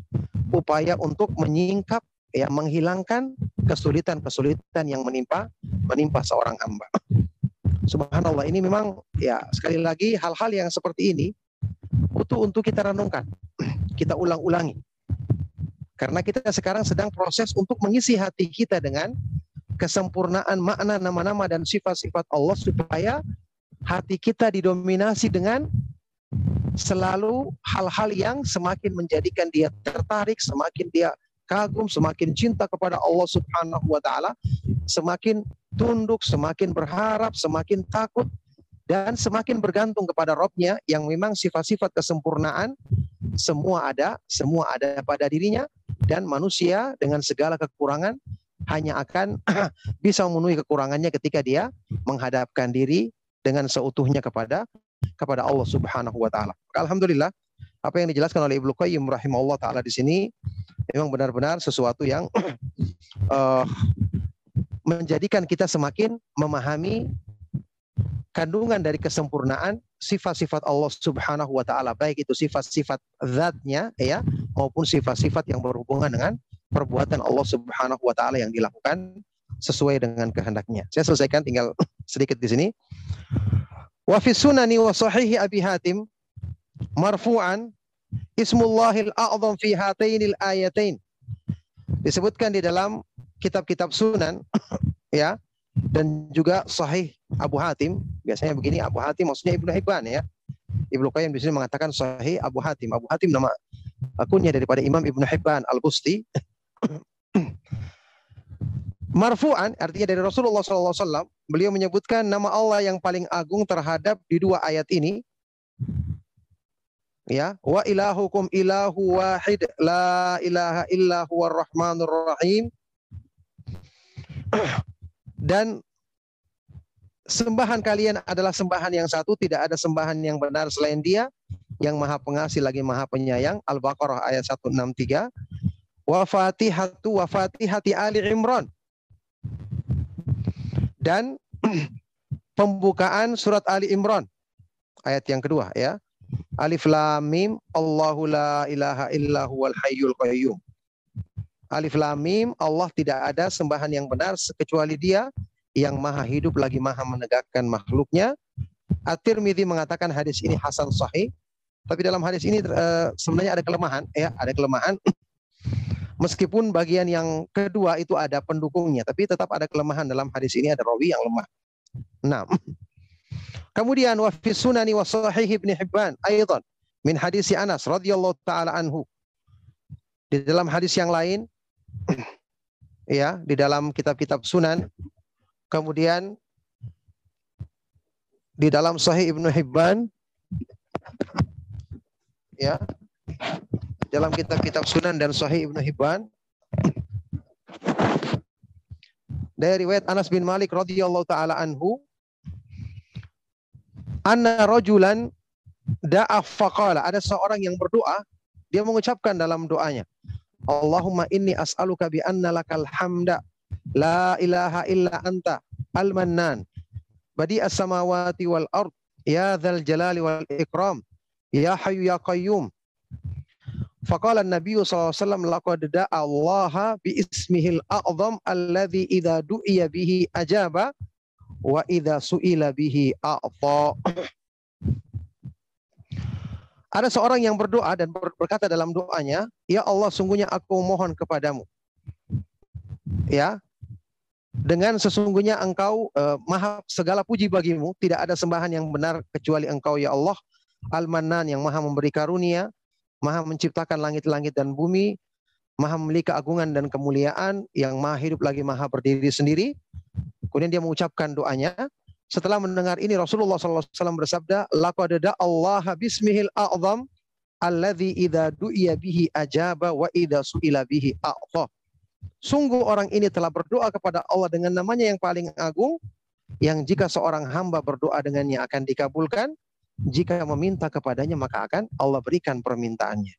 upaya untuk menyingkap ya menghilangkan kesulitan-kesulitan yang menimpa menimpa seorang hamba. Subhanallah ini memang ya sekali lagi hal-hal yang seperti ini butuh untuk kita renungkan. Kita ulang-ulangi. Karena kita sekarang sedang proses untuk mengisi hati kita dengan kesempurnaan makna nama-nama dan sifat-sifat Allah supaya hati kita didominasi dengan selalu hal-hal yang semakin menjadikan dia tertarik, semakin dia kagum, semakin cinta kepada Allah Subhanahu wa taala, semakin tunduk, semakin berharap, semakin takut dan semakin bergantung kepada Robnya yang memang sifat-sifat kesempurnaan semua ada, semua ada pada dirinya dan manusia dengan segala kekurangan hanya akan bisa memenuhi kekurangannya ketika dia menghadapkan diri dengan seutuhnya kepada kepada Allah Subhanahu wa taala. Alhamdulillah apa yang dijelaskan oleh Ibnu Qayyim rahimahullah taala di sini memang benar-benar sesuatu yang uh, menjadikan kita semakin memahami kandungan dari kesempurnaan sifat-sifat Allah Subhanahu wa taala baik itu sifat-sifat zatnya ya maupun sifat-sifat yang berhubungan dengan perbuatan Allah Subhanahu wa taala yang dilakukan sesuai dengan kehendaknya. Saya selesaikan tinggal sedikit di sini. Wa fi sunani wa sahihi Abi Hatim marfu'an ismullahil a'zam fi hatainil ayatain. Disebutkan di dalam kitab-kitab sunan ya dan juga sahih Abu Hatim. Biasanya begini Abu Hatim maksudnya Ibnu Hibban ya. Ibnu Qayyim di sini mengatakan sahih Abu Hatim. Abu Hatim nama akunnya daripada Imam Ibnu Hibban Al-Busti. Marfu'an artinya dari Rasulullah SAW, beliau menyebutkan nama Allah yang paling agung terhadap di dua ayat ini. Ya, wa ilahukum ilahu wahid la ilaha illa rahmanur rahim. Dan sembahan kalian adalah sembahan yang satu, tidak ada sembahan yang benar selain Dia, yang Maha Pengasih lagi Maha Penyayang. Al-Baqarah ayat 163. Wa Fatihatu wa Fatihati Ali Imran dan pembukaan surat Ali Imran ayat yang kedua ya. Alif lam mim Allahu la ilaha illa huwal hayyul qayyum. Alif lam mim Allah tidak ada sembahan yang benar kecuali Dia yang maha hidup lagi maha menegakkan makhluknya. At-Tirmidzi mengatakan hadis ini hasan sahih. Tapi dalam hadis ini uh, sebenarnya ada kelemahan ya, ada kelemahan Meskipun bagian yang kedua itu ada pendukungnya, tapi tetap ada kelemahan dalam hadis ini ada rawi yang lemah. Nah. Kemudian wa fi sunani wa sahih Ibnu Hibban aidan min hadis Anas radhiyallahu taala anhu. Di dalam hadis yang lain ya, di dalam kitab-kitab sunan. Kemudian di dalam sahih Ibnu Hibban ya dalam kitab-kitab Sunan dan Sahih Ibnu Hibban. Dari riwayat Anas bin Malik radhiyallahu taala anhu anna rajulan da'a faqala. Ada seorang yang berdoa dia mengucapkan dalam doanya Allahumma inni as'aluka bi anna lakal hamda la ilaha illa anta al-mannan badi as-samawati wal ard ya dzal jalali wal ikram ya hayyu ya qayyum Faqala Nabi SAW laqad da'a Allah bi ismihil a'zam alladhi idza du'iya bihi ajaba wa idza su'ila bihi a'ta. Ada seorang yang berdoa dan berkata dalam doanya, "Ya Allah, sungguhnya aku mohon kepadamu." Ya. Dengan sesungguhnya Engkau uh, Maha segala puji bagimu, tidak ada sembahan yang benar kecuali Engkau ya Allah, Al-Mannan yang Maha memberi karunia, maha menciptakan langit-langit dan bumi, maha memiliki keagungan dan kemuliaan, yang maha hidup lagi maha berdiri sendiri. Kemudian dia mengucapkan doanya. Setelah mendengar ini Rasulullah SAW bersabda, Laqad Allah bismihil a'zam alladhi idha du'iya bihi ajaba wa idha su'ila bihi a'ta. Sungguh orang ini telah berdoa kepada Allah dengan namanya yang paling agung, yang jika seorang hamba berdoa dengannya akan dikabulkan, jika meminta kepadanya maka akan Allah berikan permintaannya.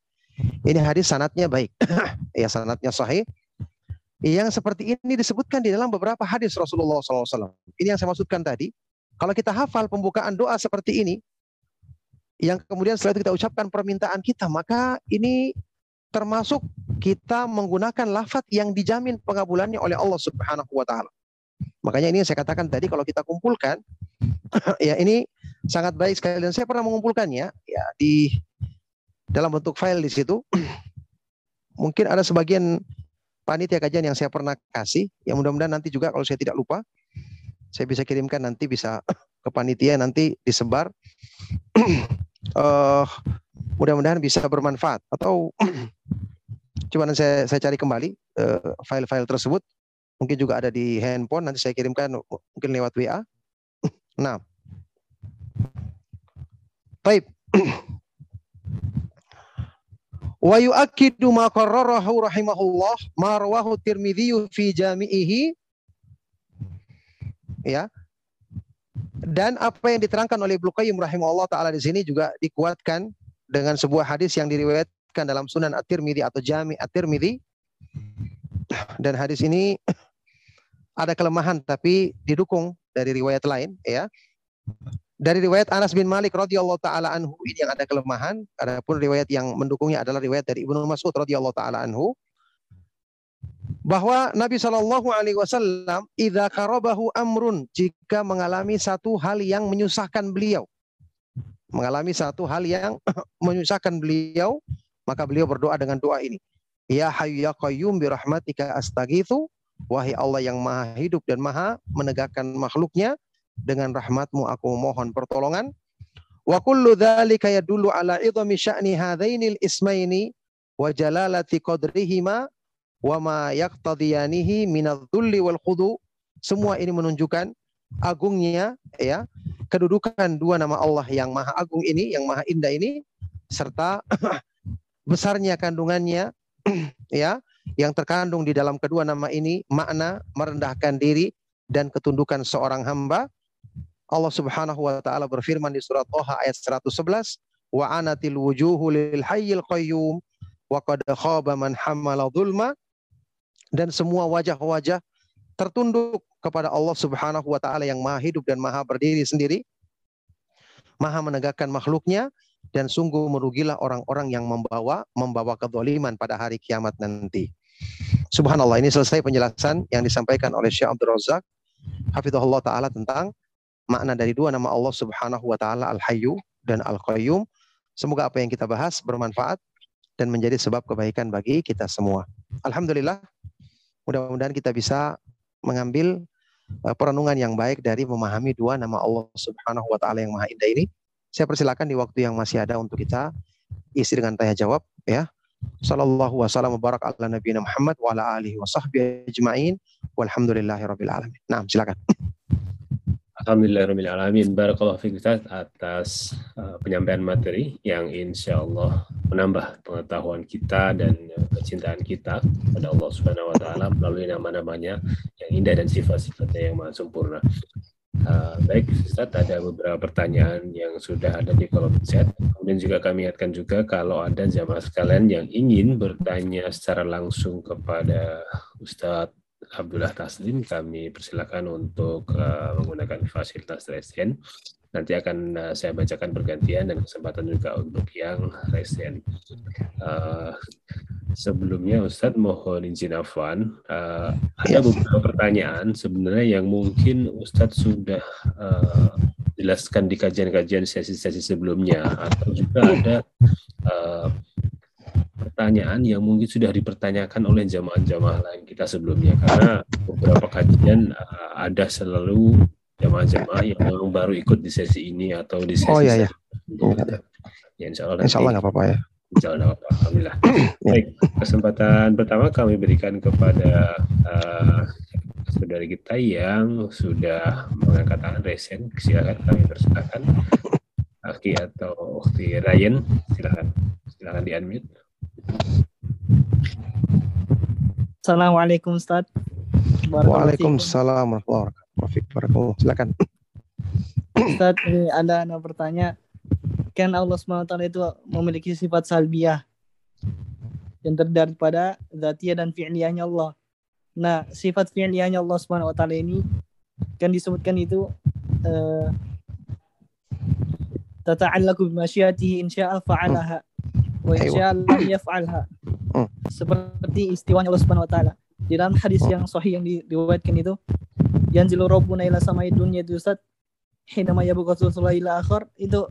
Ini hadis sanatnya baik. ya sanatnya sahih. Yang seperti ini disebutkan di dalam beberapa hadis Rasulullah SAW. Ini yang saya maksudkan tadi. Kalau kita hafal pembukaan doa seperti ini, yang kemudian setelah itu kita ucapkan permintaan kita, maka ini termasuk kita menggunakan lafat yang dijamin pengabulannya oleh Allah Subhanahu wa taala. Makanya ini yang saya katakan tadi kalau kita kumpulkan ya ini sangat baik sekali dan saya pernah mengumpulkannya ya di dalam bentuk file di situ. Mungkin ada sebagian panitia kajian yang saya pernah kasih, yang mudah-mudahan nanti juga kalau saya tidak lupa, saya bisa kirimkan nanti bisa ke panitia nanti disebar. uh, mudah-mudahan bisa bermanfaat atau coba saya saya cari kembali uh, file-file tersebut. Mungkin juga ada di handphone nanti saya kirimkan mungkin lewat WA. Nah, Baik. Wa yu'akkidu ma qarrarahu rahimahullah ma rawahu Tirmidzi fi jami'ihi ya. Dan apa yang diterangkan oleh Ibnu Qayyim rahimahullah taala di sini juga dikuatkan dengan sebuah hadis yang diriwayatkan dalam Sunan At-Tirmidzi atau Jami At-Tirmidzi. Dan hadis ini ada kelemahan tapi didukung dari riwayat lain ya. Dari riwayat Anas bin Malik radhiyallahu taala anhu ini yang ada kelemahan. Adapun riwayat yang mendukungnya adalah riwayat dari Ibnu Mas'ud radhiyallahu taala anhu. bahwa Nabi Shallallahu Alaihi Wasallam idza karabahu amrun jika mengalami satu hal yang menyusahkan beliau mengalami satu hal yang menyusahkan beliau maka beliau berdoa dengan doa ini ya hayyu ya qayyum bi rahmatika astaghitsu wahai Allah yang maha hidup dan maha menegakkan makhluknya dengan rahmatmu aku mohon pertolongan wa kullu dzalika yadullu ala idhami sya'ni hadainil ismaini wa jalalati qadrihima wa ma yaqtadiyanihi minadh-dhulli wal khudu. Semua ini menunjukkan agungnya ya kedudukan dua nama Allah yang maha agung ini, yang maha indah ini serta besarnya kandungannya ya yang terkandung di dalam kedua nama ini makna merendahkan diri dan ketundukan seorang hamba. Allah Subhanahu wa taala berfirman di surat Thaha ayat 111, "Wa anatil wujuhu lil hayyil qayyum wa qad khaba man hamala dhulma." dan semua wajah-wajah tertunduk kepada Allah Subhanahu wa taala yang Maha hidup dan Maha berdiri sendiri. Maha menegakkan makhluknya dan sungguh merugilah orang-orang yang membawa membawa kezaliman pada hari kiamat nanti. Subhanallah ini selesai penjelasan yang disampaikan oleh Syekh Abdul Razak hafizahullah taala tentang makna dari dua nama Allah Subhanahu wa taala Al-Hayyu dan Al-Qayyum. Semoga apa yang kita bahas bermanfaat dan menjadi sebab kebaikan bagi kita semua. Alhamdulillah Mudah-mudahan kita bisa mengambil uh, perenungan yang baik dari memahami dua nama Allah Subhanahu wa taala yang Maha Indah ini. Saya persilakan di waktu yang masih ada untuk kita isi dengan tanya jawab ya. Sallallahu wasallam barak ala nabiyina Muhammad wa ala alihi wa sahbihi ajma'in walhamdulillahi rabbil alamin. Nah, silakan. Alhamdulillahirrahmanirrahim. Barakallahu fiik Ustaz atas uh, penyampaian materi yang insya Allah menambah pengetahuan kita dan uh, kecintaan kita pada Allah Subhanahu wa taala melalui nama-namanya yang indah dan sifat-sifatnya yang maha sempurna. Uh, baik Ustaz, ada beberapa pertanyaan yang sudah ada di kolom chat. Kemudian juga kami ingatkan juga kalau ada jamaah sekalian yang ingin bertanya secara langsung kepada Ustadz Abdullah Taslim kami persilakan untuk uh, menggunakan fasilitas resen. Nanti akan uh, saya bacakan bergantian dan kesempatan juga untuk yang resen. Uh, sebelumnya Ustadz mohon izin Afwan, uh, ada beberapa pertanyaan sebenarnya yang mungkin Ustadz sudah uh, jelaskan di kajian-kajian sesi-sesi sebelumnya atau juga ada uh, pertanyaan yang mungkin sudah dipertanyakan oleh jamaah-jamaah lain kita sebelumnya karena beberapa kajian uh, ada selalu jamaah-jamaah yang baru ikut di sesi ini atau di sesi Oh iya iya. Ya insya Allah Insya Allah nggak apa-apa ya. Insya Allah apa Alhamdulillah. Baik, kesempatan pertama kami berikan kepada uh, saudari kita yang sudah mengangkat tangan resen. Silakan kami persilakan. Aki atau Ukti Ryan, silakan. Silakan di unmute. Assalamualaikum Ustaz. Waalaikumsalam warahmatullahi wabarakatuh. Silakan. Ustaz, ini ada anak bertanya. Kan Allah SWT itu memiliki sifat salbiah yang terdiri pada zatiyah dan fi'liyahnya Allah. Nah, sifat fi'liyahnya Allah SWT ini kan disebutkan itu uh, tata'allaku bimasyiatihi insya'a fa'alaha wa yaf'alha. Hmm. Seperti istiwanya Allah Subhanahu wa taala. Di dalam hadis yang sahih yang diriwayatkan itu yanzilu rabbuna ila samai dunya itu Ustaz hina ma yabqa ila akhir itu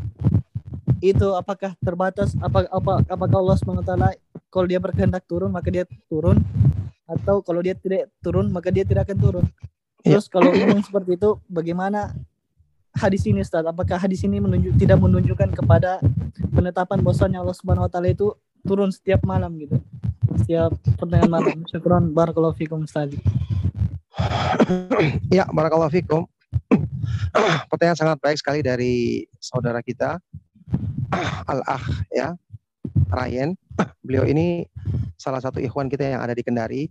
itu apakah terbatas apa apa apakah Allah Subhanahu wa taala kalau dia berkehendak turun maka dia turun atau kalau dia tidak turun maka dia tidak akan turun. Iya. Terus kalau ngomong seperti itu bagaimana hadis ini Ustaz? Apakah hadis ini menunjuk, tidak menunjukkan kepada penetapan bahwasanya Allah Subhanahu wa taala itu turun setiap malam gitu. Setiap pertengahan malam. Syukron barakallahu fikum Ustaz. ya, barakallahu fikum. Pertanyaan sangat baik sekali dari saudara kita Al-Akh ya. Ryan. Beliau ini salah satu ikhwan kita yang ada di Kendari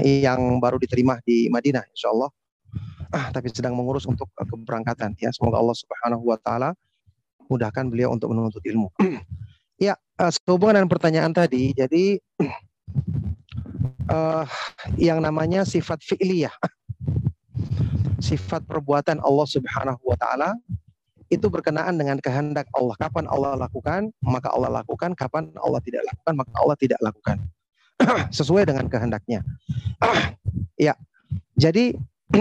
yang baru diterima di Madinah insya Allah ah, tapi sedang mengurus untuk uh, keberangkatan ya semoga Allah Subhanahu wa taala mudahkan beliau untuk menuntut ilmu. ya, uh, sehubungan dengan pertanyaan tadi, jadi uh, yang namanya sifat fi'liyah sifat perbuatan Allah Subhanahu wa taala itu berkenaan dengan kehendak Allah. Kapan Allah lakukan, maka Allah lakukan. Kapan Allah tidak lakukan, maka Allah tidak lakukan. sesuai dengan kehendaknya. ya, jadi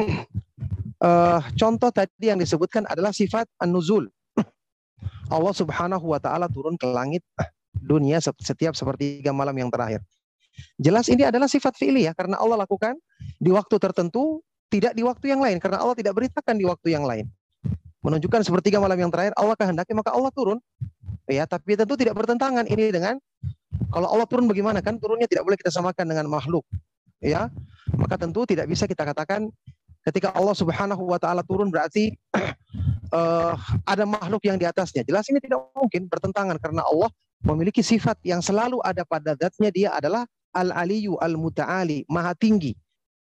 eh, contoh tadi yang disebutkan adalah sifat an-nuzul. Allah Subhanahu wa taala turun ke langit dunia setiap sepertiga malam yang terakhir. Jelas ini adalah sifat fi'li ya karena Allah lakukan di waktu tertentu tidak di waktu yang lain karena Allah tidak beritakan di waktu yang lain. Menunjukkan sepertiga malam yang terakhir Allah kehendaki maka Allah turun. Ya, tapi tentu tidak bertentangan ini dengan kalau Allah turun bagaimana kan? Turunnya tidak boleh kita samakan dengan makhluk. Ya. Maka tentu tidak bisa kita katakan ketika Allah Subhanahu wa taala turun berarti uh, ada makhluk yang di atasnya. Jelas ini tidak mungkin bertentangan karena Allah memiliki sifat yang selalu ada pada zatnya dia adalah al-aliyu al-muta'ali, maha tinggi.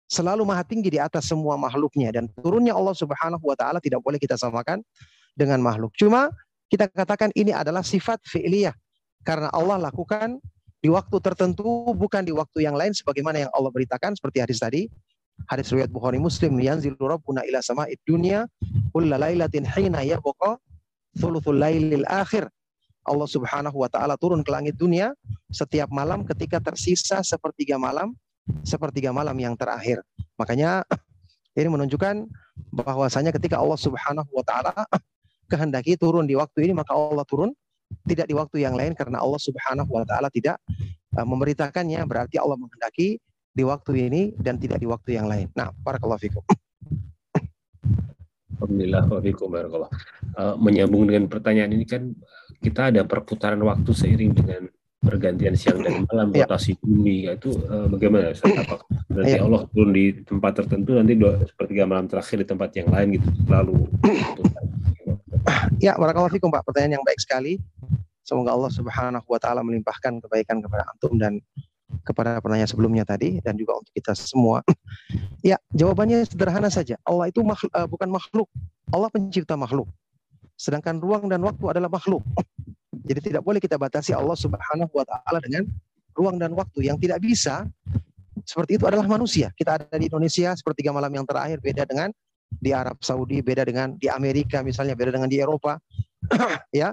Selalu maha tinggi di atas semua makhluknya dan turunnya Allah Subhanahu wa taala tidak boleh kita samakan dengan makhluk. Cuma kita katakan ini adalah sifat fi'liyah karena Allah lakukan di waktu tertentu bukan di waktu yang lain sebagaimana yang Allah beritakan seperti hadis tadi hadis riwayat Bukhari Muslim yanzilu rabbuna ila sama'id dunya kulla lailatin hina yabqa thuluthul lailil akhir Allah Subhanahu wa taala turun ke langit dunia setiap malam ketika tersisa sepertiga malam sepertiga malam yang terakhir. Makanya ini menunjukkan bahwasanya ketika Allah Subhanahu wa taala kehendaki turun di waktu ini maka Allah turun tidak di waktu yang lain karena Allah Subhanahu wa taala tidak uh, memberitakannya berarti Allah menghendaki di waktu ini dan tidak di waktu yang lain. Nah, barakallahu fikum. Alhamdulillah, wa Uh, menyambung dengan pertanyaan ini kan kita ada perputaran waktu seiring dengan pergantian siang dan malam ya. rotasi bumi itu uh, bagaimana Apa berarti ya. Allah turun di tempat tertentu nanti dua sepertiga malam terakhir di tempat yang lain gitu lalu ya barakallahu fikum Pak pertanyaan yang baik sekali semoga Allah Subhanahu wa taala melimpahkan kebaikan kepada antum dan kepada penanya sebelumnya tadi dan juga untuk kita semua. ya, jawabannya sederhana saja. Allah itu makhluk, uh, bukan makhluk. Allah pencipta makhluk. Sedangkan ruang dan waktu adalah makhluk. Jadi tidak boleh kita batasi Allah Subhanahu wa taala dengan ruang dan waktu yang tidak bisa seperti itu adalah manusia. Kita ada di Indonesia sepertiga malam yang terakhir beda dengan di Arab Saudi, beda dengan di Amerika misalnya, beda dengan di Eropa. ya.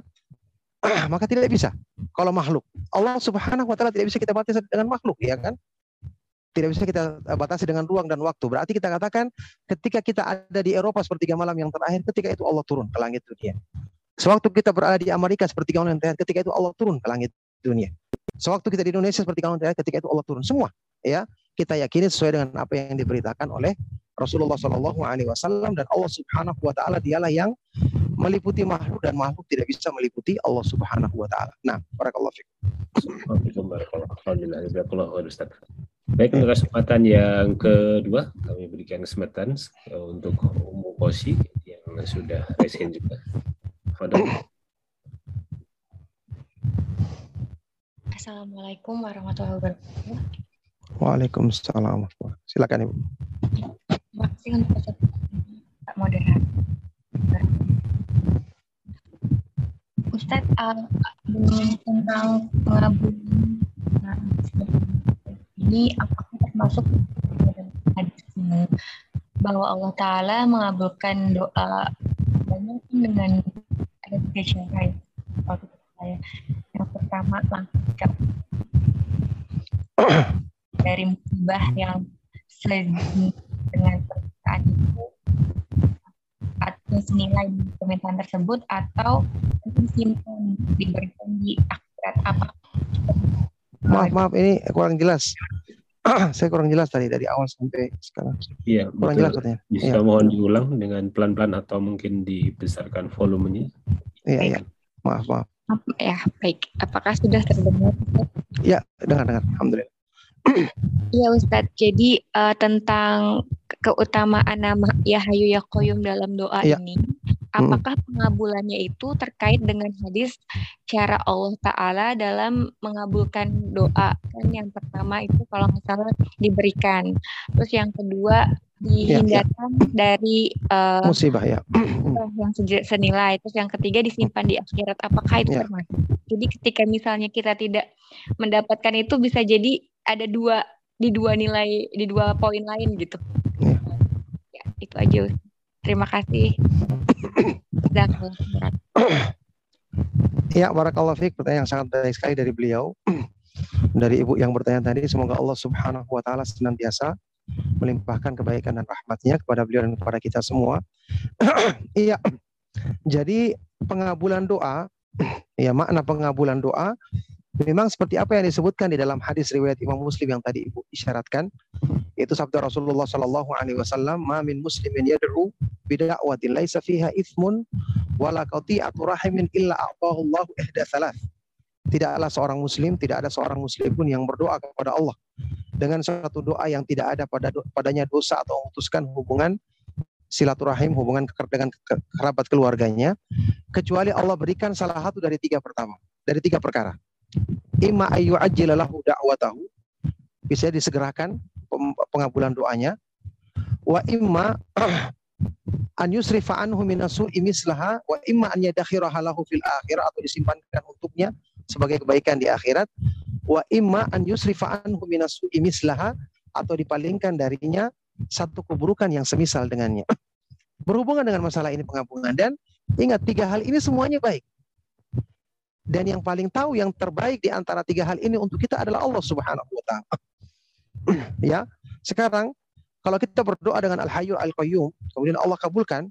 Maka tidak bisa kalau makhluk. Allah Subhanahu wa taala tidak bisa kita batasi dengan makhluk, ya kan? tidak bisa kita batasi dengan ruang dan waktu. Berarti kita katakan ketika kita ada di Eropa seperti tiga malam yang terakhir, ketika itu Allah turun ke langit dunia. Sewaktu kita berada di Amerika seperti tiga malam yang terakhir, ketika itu Allah turun ke langit dunia. Sewaktu kita di Indonesia seperti tiga malam yang terakhir, ketika itu Allah turun. Semua, ya kita yakini sesuai dengan apa yang diberitakan oleh Rasulullah Shallallahu Alaihi Wasallam dan Allah Subhanahu Wa Taala dialah yang meliputi makhluk dan makhluk tidak bisa meliputi Allah Subhanahu Wa Taala. Nah, barakallahu. Alhamdulillah, Baik, untuk kesempatan yang kedua, kami berikan kesempatan untuk Umu Kosi yang sudah resen juga. Assalamualaikum warahmatullahi wabarakatuh. Waalaikumsalam. Silakan Ibu. Terima kasih untuk Pak Moderator. Ustadz, uh, tentang pengabulan nah, ini apakah termasuk hadis bahwa Allah Taala mengabulkan doa banyak dengan ada tiga cara ya saya yang pertama langsung dari musibah yang dengan perkataan itu atau senilai permintaan tersebut atau disimpan diberikan di akhirat apa maaf maaf ini kurang jelas saya kurang jelas tadi dari awal sampai sekarang. Iya, kurang betul. jelas katanya. Bisa ya. mohon diulang dengan pelan-pelan atau mungkin dibesarkan volumenya. Iya, iya. Maaf, maaf. Ya, baik. Apakah sudah terdengar? Ya, dengar-dengar. Alhamdulillah. Iya Ustadz, jadi uh, tentang keutamaan nama Ya Hayu Ya Koyum dalam doa ya. ini, apakah pengabulannya itu terkait dengan hadis cara Allah Ta'ala dalam mengabulkan doa? Kan yang pertama itu kalau misalnya diberikan. Terus yang kedua dihindarkan ya, ya. dari uh, musibah ya. yang senilai. Terus yang ketiga disimpan di akhirat. Apakah itu ya. termasuk? Jadi ketika misalnya kita tidak mendapatkan itu bisa jadi ada dua di dua nilai di dua poin lain gitu. Ya, ya itu aja. Terima kasih. Ya, barakallahu fiik pertanyaan yang sangat baik sekali dari beliau. dari ibu yang bertanya tadi semoga Allah Subhanahu wa taala senantiasa melimpahkan kebaikan dan rahmatnya kepada beliau dan kepada kita semua. Iya. Jadi pengabulan doa ya makna pengabulan doa memang seperti apa yang disebutkan di dalam hadis riwayat Imam Muslim yang tadi Ibu isyaratkan itu sabda Rasulullah sallallahu alaihi wasallam ma min muslimin yad'u bida'watin laisa fiha ithmun wala qati'atu rahimin illa a'tahu Allah ihda thalath tidaklah seorang muslim tidak ada seorang muslim pun yang berdoa kepada Allah. Dengan satu doa yang tidak ada pada padanya dosa atau memutuskan hubungan silaturahim hubungan dengan kerabat keluarganya kecuali Allah berikan salah satu dari tiga pertama dari tiga perkara. Imma ayu ajilalahu da'watahu bisa disegerakan pengabulan doanya. Wa imma an yusrifa anhu minasu imislaha wa imma an yadakhiraha lahu fil akhirah atau disimpankan untuknya sebagai kebaikan di akhirat wa imma an yusrifa anhu minasu imislaha atau dipalingkan darinya satu keburukan yang semisal dengannya. Berhubungan dengan masalah ini pengampunan dan ingat tiga hal ini semuanya baik. Dan yang paling tahu yang terbaik di antara tiga hal ini untuk kita adalah Allah Subhanahu wa taala. ya. Sekarang kalau kita berdoa dengan Al-Hayyu Al-Qayyum, kemudian Allah kabulkan,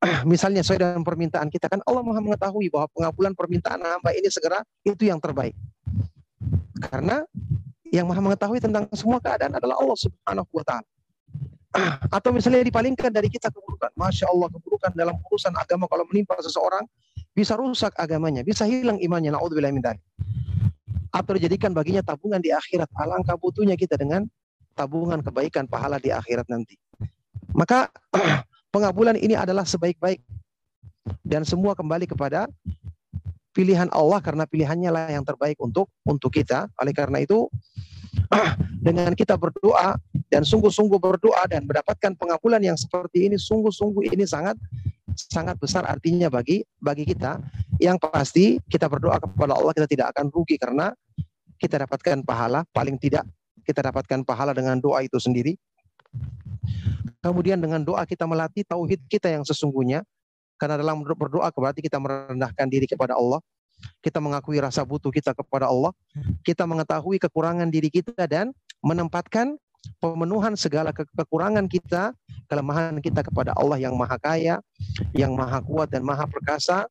misalnya sesuai dengan permintaan kita kan Allah Maha mengetahui bahwa pengabulan permintaan hamba ini segera itu yang terbaik. Karena yang Maha mengetahui tentang semua keadaan adalah Allah Subhanahu wa taala. Atau misalnya dipalingkan dari kita keburukan. Masya Allah keburukan dalam urusan agama kalau menimpa seseorang bisa rusak agamanya, bisa hilang imannya. Naudzubillah min Atau dijadikan baginya tabungan di akhirat. Alangkah butuhnya kita dengan tabungan kebaikan pahala di akhirat nanti. Maka pengabulan ini adalah sebaik-baik. Dan semua kembali kepada pilihan Allah karena pilihannya lah yang terbaik untuk untuk kita. Oleh karena itu dengan kita berdoa dan sungguh-sungguh berdoa dan mendapatkan pengabulan yang seperti ini sungguh-sungguh ini sangat sangat besar artinya bagi bagi kita. Yang pasti kita berdoa kepada Allah kita tidak akan rugi karena kita dapatkan pahala. Paling tidak kita dapatkan pahala dengan doa itu sendiri kemudian dengan doa kita melatih tauhid kita yang sesungguhnya karena dalam berdoa berarti kita merendahkan diri kepada Allah. Kita mengakui rasa butuh kita kepada Allah. Kita mengetahui kekurangan diri kita dan menempatkan pemenuhan segala ke kekurangan kita, kelemahan kita kepada Allah yang maha kaya, yang maha kuat dan maha perkasa,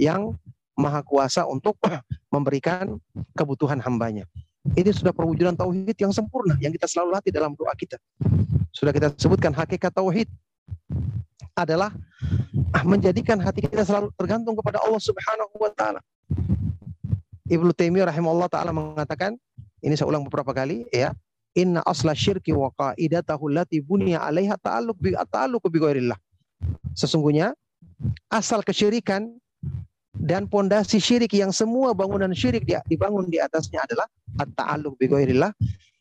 yang maha kuasa untuk memberikan kebutuhan hambanya. Ini sudah perwujudan tauhid yang sempurna yang kita selalu latih dalam doa kita. Sudah kita sebutkan hakikat tauhid adalah menjadikan hati kita selalu tergantung kepada Allah Subhanahu wa taala. Ibnu Taimiyah rahimahullah taala mengatakan, ini saya ulang beberapa kali ya, inna asla syirki wa qaidatahu allati buniya 'alaiha ta'alluq bi ta'alluq bi ghairillah. Sesungguhnya asal kesyirikan dan pondasi syirik yang semua bangunan syirik dia dibangun di atasnya adalah at-ta'alluq bi ghairillah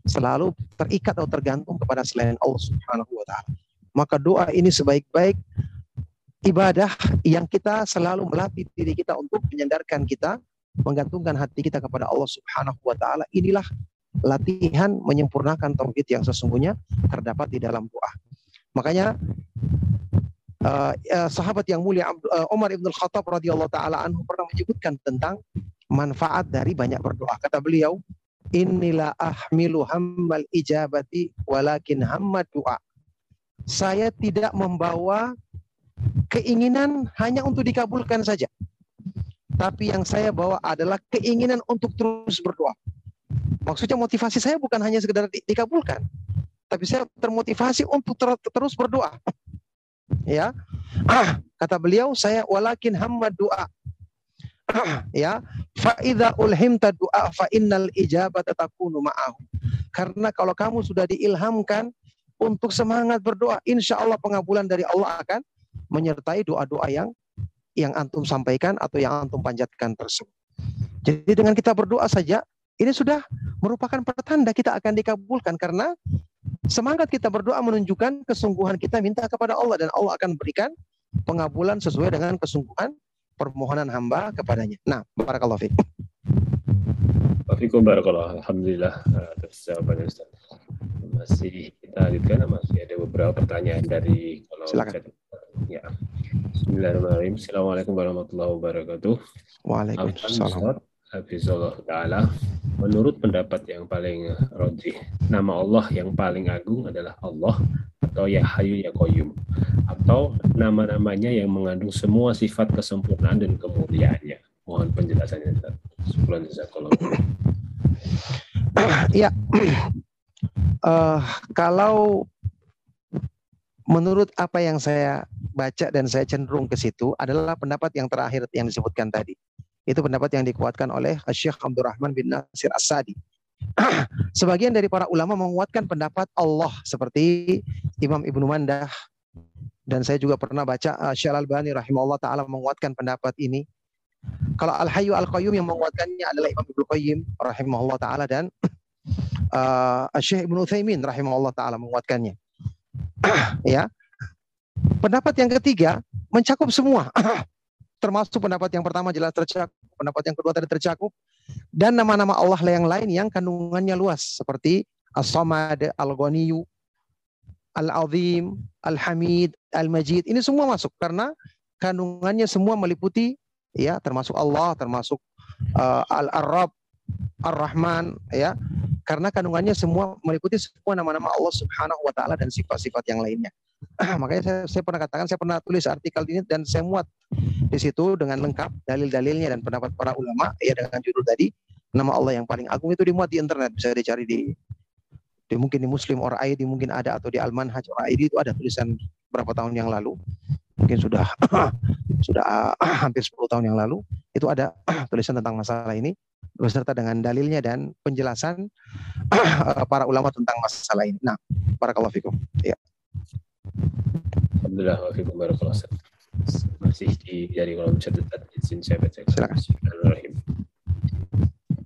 selalu terikat atau tergantung kepada selain Allah Subhanahu wa taala. Maka doa ini sebaik-baik ibadah yang kita selalu melatih diri kita untuk menyandarkan kita, menggantungkan hati kita kepada Allah Subhanahu wa taala. Inilah latihan menyempurnakan tauhid yang sesungguhnya terdapat di dalam doa. Makanya uh, sahabat yang mulia uh, Umar ibn Khattab radhiyallahu taala anhu pernah menyebutkan tentang manfaat dari banyak berdoa. Kata beliau, "Inilah ahmilu hammal ijabati walakin hammat doa." saya tidak membawa keinginan hanya untuk dikabulkan saja. Tapi yang saya bawa adalah keinginan untuk terus berdoa. Maksudnya motivasi saya bukan hanya sekedar di, dikabulkan, tapi saya termotivasi untuk ter, terus berdoa. Ya. Ah, kata beliau saya walakin hamad doa. Ah, ya. Fa idza ulhimta doa fa innal ijabata takunu ma'ahu. Karena kalau kamu sudah diilhamkan untuk semangat berdoa. Insya Allah pengabulan dari Allah akan menyertai doa-doa yang yang antum sampaikan atau yang antum panjatkan tersebut. Jadi dengan kita berdoa saja, ini sudah merupakan pertanda kita akan dikabulkan karena semangat kita berdoa menunjukkan kesungguhan kita minta kepada Allah dan Allah akan berikan pengabulan sesuai dengan kesungguhan permohonan hamba kepadanya. Nah, barakallahu fiik. Waalaikumsalam barakallahu Alhamdulillah atas jawabannya Ustaz. Masih kita lanjutkan masih ada beberapa pertanyaan dari kalau Silakan. Ya. Bismillahirrahmanirrahim. Assalamualaikum warahmatullahi wabarakatuh. Waalaikumsalam. Hafizullah Ta'ala, menurut pendapat yang paling rojih, nama Allah yang paling agung adalah Allah atau Ya Hayu Ya atau nama-namanya yang mengandung semua sifat kesempurnaan dan kemuliaannya. Mohon penjelasannya. Sebelum jazakallahu Ya, uh, kalau menurut apa yang saya baca dan saya cenderung ke situ adalah pendapat yang terakhir yang disebutkan tadi. Itu pendapat yang dikuatkan oleh Syekh Abdurrahman bin Nasir As-Sadi. Sebagian dari para ulama menguatkan pendapat Allah seperti Imam Ibnu Mandah dan saya juga pernah baca uh, Syekh Al-Albani rahimahullah taala menguatkan pendapat ini. Kalau Al-Hayyu Al-Qayyum yang menguatkannya adalah Imam Ibnu Qayyim rahimahullah taala dan uh, Syekh Ibnu Utsaimin rahimahullah taala menguatkannya. ya. Pendapat yang ketiga mencakup semua. Termasuk pendapat yang pertama jelas tercakup, pendapat yang kedua tadi tercakup, dan nama-nama Allah yang lain yang kandungannya luas seperti As-Samad, Al-Ghaniyu, Al-Azim, Al-Hamid, Al-Majid. Ini semua masuk karena kandungannya semua meliputi ya termasuk Allah, termasuk uh, Al-Arab, Ar-Rahman ya. Karena kandungannya semua meliputi semua nama-nama Allah Subhanahu wa taala dan sifat-sifat yang lainnya. Makanya saya, saya pernah katakan, saya pernah tulis artikel ini dan saya muat di situ dengan lengkap dalil-dalilnya dan pendapat para ulama ya dengan judul tadi nama Allah yang paling agung itu dimuat di internet bisa dicari di, di mungkin di Muslim or ID mungkin ada atau di Alman Haj or ID itu ada tulisan berapa tahun yang lalu mungkin sudah sudah uh, hampir 10 tahun yang lalu itu ada tulisan tentang masalah ini beserta dengan dalilnya dan penjelasan para ulama tentang masalah ini. Nah, barakallahu fikum. Ya. Alhamdulillah wa fikum barakallahu masih di dari kolom catatan izin saya baca silakan. Bismillahirrahmanirrahim.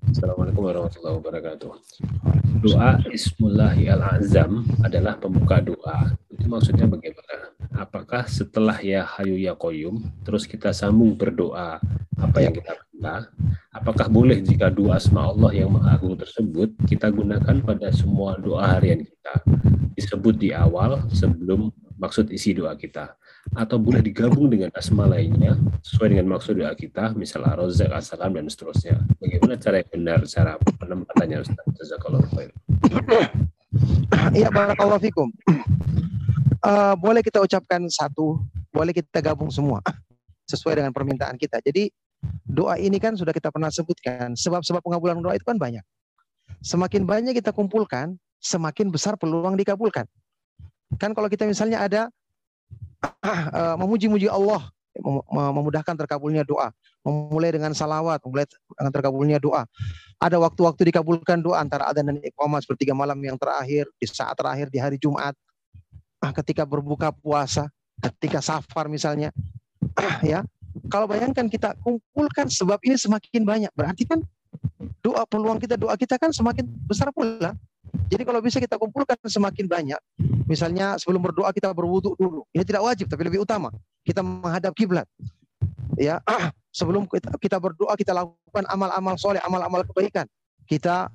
Assalamualaikum warahmatullahi wabarakatuh. Doa Ismullahi al-azam adalah pembuka doa. Itu maksudnya bagaimana? Apakah setelah ya hayu ya koyum terus kita sambung berdoa apa yang kita minta apakah boleh jika doa asma Allah yang maha agung tersebut kita gunakan pada semua doa harian kita? Disebut di awal sebelum maksud isi doa kita. Atau boleh digabung dengan asma lainnya sesuai dengan maksud doa kita misal rozak assalam dan seterusnya. Bagaimana cara yang benar cara penempatannya Ustaz? Jazakallahu khair Iya barakallahu fikum. Uh, boleh kita ucapkan satu boleh kita gabung semua sesuai dengan permintaan kita. Jadi doa ini kan sudah kita pernah sebutkan sebab-sebab pengabulan doa itu kan banyak semakin banyak kita kumpulkan semakin besar peluang dikabulkan Kan kalau kita misalnya ada uh, memuji-muji Allah, memudahkan terkabulnya doa, memulai dengan salawat, memulai dengan terkabulnya doa. Ada waktu-waktu dikabulkan doa antara adzan dan iqamah sepertiga malam yang terakhir, di saat terakhir di hari Jumat, ah, ketika berbuka puasa, ketika safar misalnya, ya. Kalau bayangkan kita kumpulkan sebab ini semakin banyak, berarti kan doa peluang kita doa kita kan semakin besar pula. Jadi kalau bisa kita kumpulkan semakin banyak, misalnya sebelum berdoa kita berwudhu dulu. Ini tidak wajib tapi lebih utama. Kita menghadap kiblat. Ya, sebelum kita berdoa kita lakukan amal-amal soleh, amal-amal kebaikan. Kita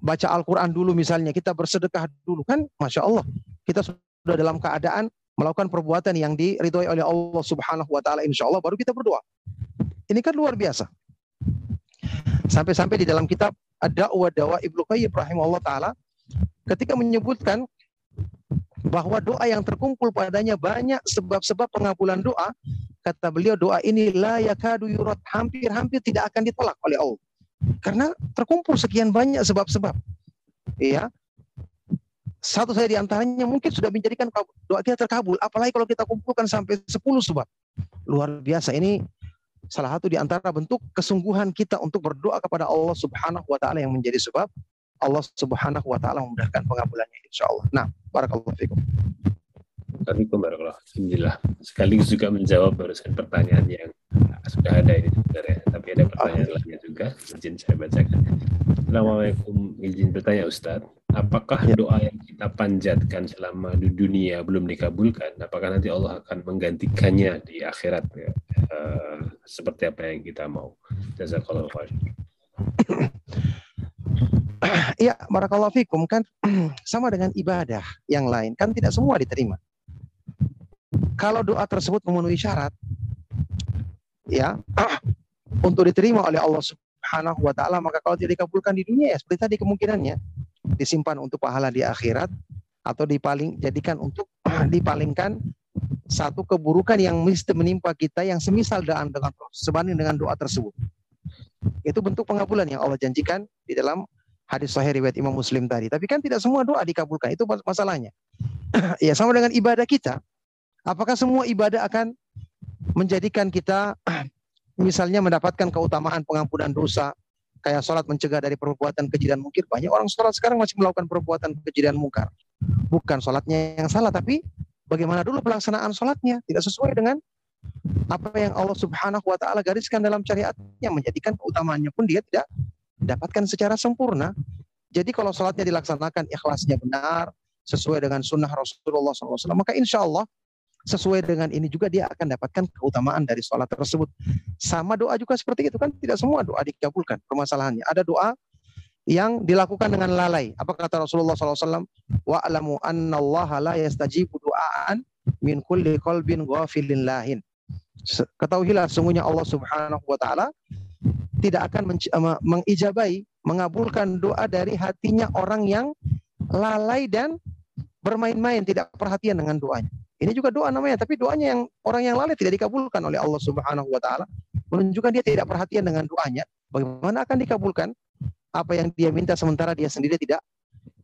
baca Al-Quran dulu misalnya, kita bersedekah dulu kan, masya Allah. Kita sudah dalam keadaan melakukan perbuatan yang diridhoi oleh Allah Subhanahu Wa Taala. Insya Allah baru kita berdoa. Ini kan luar biasa. Sampai-sampai di dalam kitab Ad-Da'wa Dawa Ibnu Qayyim rahimahullah taala ketika menyebutkan bahwa doa yang terkumpul padanya banyak sebab-sebab pengabulan doa kata beliau doa ini la yakadu yurat hampir-hampir tidak akan ditolak oleh Allah karena terkumpul sekian banyak sebab-sebab iya satu saya di antaranya mungkin sudah menjadikan doa kita terkabul apalagi kalau kita kumpulkan sampai 10 sebab luar biasa ini salah satu di antara bentuk kesungguhan kita untuk berdoa kepada Allah Subhanahu wa taala yang menjadi sebab Allah Subhanahu wa taala memudahkan pengabulannya insyaallah. Nah, barakallahu fikum. Assalamualaikum warahmatullahi Alhamdulillah. Sekaligus juga menjawab barusan pertanyaan yang sudah ada ini sebenarnya. Tapi ada pertanyaan lainnya juga. Izin saya bacakan. Assalamualaikum. Izin bertanya Ustadz. Apakah ya. doa yang kita panjatkan selama di dunia belum dikabulkan, apakah nanti Allah akan menggantikannya di akhirat ya? Uh, seperti apa yang kita mau? Jazakallah khair. Iya, barakallahu fikum kan sama dengan ibadah yang lain kan tidak semua diterima. Kalau doa tersebut memenuhi syarat ya untuk diterima oleh Allah Subhanahu wa taala maka kalau tidak dikabulkan di dunia ya seperti tadi kemungkinannya disimpan untuk pahala di akhirat atau dipaling jadikan untuk dipalingkan satu keburukan yang mesti menimpa kita yang semisal dengan dengan sebanding dengan doa tersebut. Itu bentuk pengabulan yang Allah janjikan di dalam hadis sahih riwayat Imam Muslim tadi. Tapi kan tidak semua doa dikabulkan. Itu masalahnya. ya sama dengan ibadah kita. Apakah semua ibadah akan menjadikan kita misalnya mendapatkan keutamaan pengampunan dosa kayak sholat mencegah dari perbuatan keji dan mungkir. Banyak orang sholat sekarang masih melakukan perbuatan keji dan mungkar. Bukan sholatnya yang salah tapi bagaimana dulu pelaksanaan sholatnya? Tidak sesuai dengan apa yang Allah Subhanahu wa taala gariskan dalam syariatnya. Menjadikan keutamaannya pun dia tidak dapatkan secara sempurna. Jadi kalau sholatnya dilaksanakan ikhlasnya benar sesuai dengan sunnah Rasulullah SAW, maka insya Allah sesuai dengan ini juga dia akan dapatkan keutamaan dari sholat tersebut. Sama doa juga seperti itu kan tidak semua doa dikabulkan permasalahannya. Ada doa yang dilakukan dengan lalai. Apa kata Rasulullah SAW? Wa alamu anna Allah la yastajibu du'aan min kulli qalbin ghafilin lahin. Ketahuilah sungguhnya Allah Subhanahu wa taala tidak akan mengijabai, mengabulkan doa dari hatinya orang yang lalai dan bermain-main, tidak perhatian dengan doanya. Ini juga doa namanya, tapi doanya yang orang yang lalai tidak dikabulkan oleh Allah Subhanahu wa taala, menunjukkan dia tidak perhatian dengan doanya. Bagaimana akan dikabulkan apa yang dia minta sementara dia sendiri tidak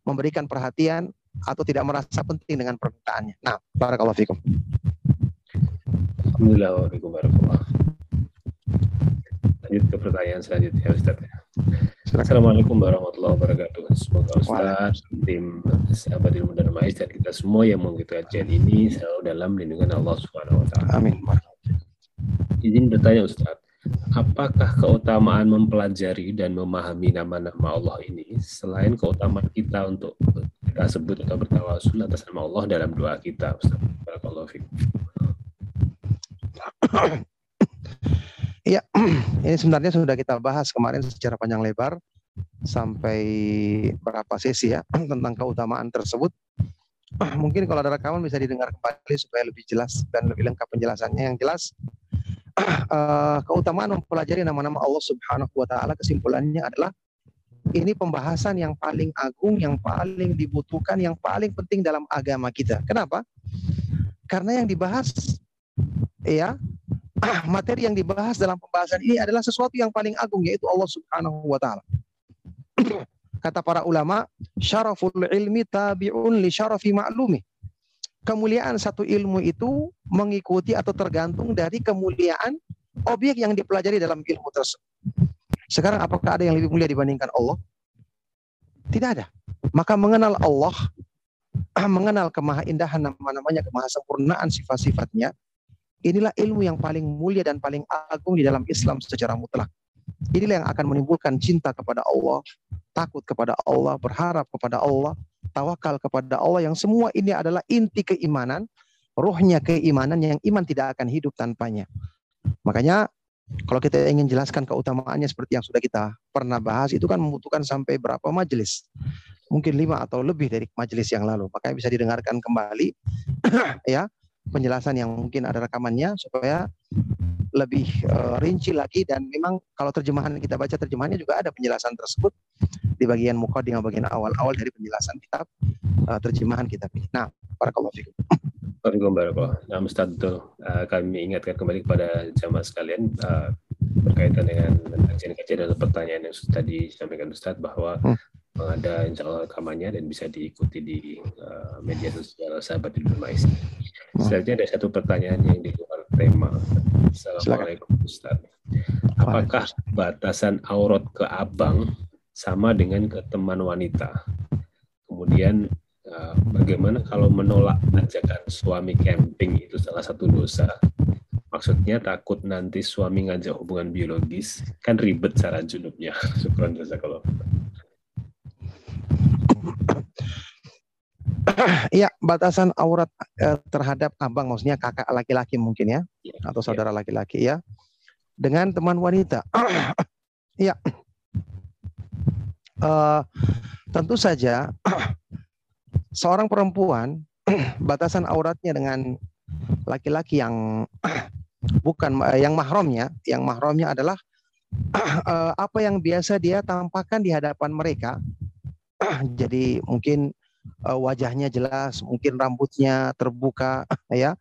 memberikan perhatian atau tidak merasa penting dengan permintaannya. Nah, barakallahu fikum. Alhamdulillah warahmatullahi Lanjut ke pertanyaan selanjutnya Ustaz. Assalamualaikum warahmatullahi wabarakatuh. Semoga Ustaz, tim sahabat ilmu dan mais dan kita semua yang mengikuti kajian ini selalu dalam lindungan Allah Subhanahu wa taala. Amin. Izin bertanya Ustaz, apakah keutamaan mempelajari dan memahami nama-nama Allah ini selain keutamaan kita untuk kita sebut atau bertawasul atas nama Allah dalam doa kita Ustaz? Barakallahu. Iya, ini sebenarnya sudah kita bahas kemarin secara panjang lebar sampai berapa sesi ya tentang keutamaan tersebut. Mungkin kalau ada rekaman bisa didengar kembali supaya lebih jelas dan lebih lengkap penjelasannya. Yang jelas uh, keutamaan mempelajari nama-nama Allah Subhanahu wa taala kesimpulannya adalah ini pembahasan yang paling agung, yang paling dibutuhkan, yang paling penting dalam agama kita. Kenapa? Karena yang dibahas ya materi yang dibahas dalam pembahasan ini adalah sesuatu yang paling agung yaitu Allah Subhanahu wa taala. Kata para ulama, syaraful ilmi tabi'un li syarafi ma'lumi. Kemuliaan satu ilmu itu mengikuti atau tergantung dari kemuliaan objek yang dipelajari dalam ilmu tersebut. Sekarang apakah ada yang lebih mulia dibandingkan Allah? Tidak ada. Maka mengenal Allah, mengenal kemahaindahan nama-namanya, kemahasempurnaan sifat-sifatnya, Inilah ilmu yang paling mulia dan paling agung di dalam Islam secara mutlak. Inilah yang akan menimbulkan cinta kepada Allah, takut kepada Allah, berharap kepada Allah, tawakal kepada Allah yang semua ini adalah inti keimanan, rohnya keimanan yang iman tidak akan hidup tanpanya. Makanya kalau kita ingin jelaskan keutamaannya seperti yang sudah kita pernah bahas, itu kan membutuhkan sampai berapa majelis? Mungkin lima atau lebih dari majelis yang lalu. Makanya bisa didengarkan kembali ya penjelasan yang mungkin ada rekamannya supaya lebih uh, rinci lagi dan memang kalau terjemahan kita baca terjemahannya juga ada penjelasan tersebut di bagian mukadimah bagian awal-awal dari penjelasan kitab uh, terjemahan kitab ini. Nah, barakallahu fikum. Waalaikumsalam. Nah, Ustaz, uh, kami ingatkan kembali kepada jamaah sekalian uh, berkaitan dengan kajian-kajian dan pertanyaan yang tadi disampaikan Ustaz bahwa hmm ada insya Allah rekamannya dan bisa diikuti di uh, media sosial sahabat di Mais. Selanjutnya ada satu pertanyaan yang di luar tema. Assalamualaikum Ustaz. Apakah batasan aurat ke abang sama dengan ke teman wanita? Kemudian uh, bagaimana kalau menolak ajakan suami camping itu salah satu dosa? Maksudnya takut nanti suami ngajak hubungan biologis, kan ribet cara junubnya. Syukuran kalau. Iya, batasan aurat eh, terhadap abang maksudnya kakak laki-laki mungkin ya, ya atau saudara laki-laki ya. Dengan teman wanita. Iya. uh, tentu saja seorang perempuan batasan auratnya dengan laki-laki yang bukan uh, yang mahramnya, yang mahramnya adalah uh, apa yang biasa dia tampakkan di hadapan mereka. Jadi mungkin uh, wajahnya jelas, mungkin rambutnya terbuka, ya.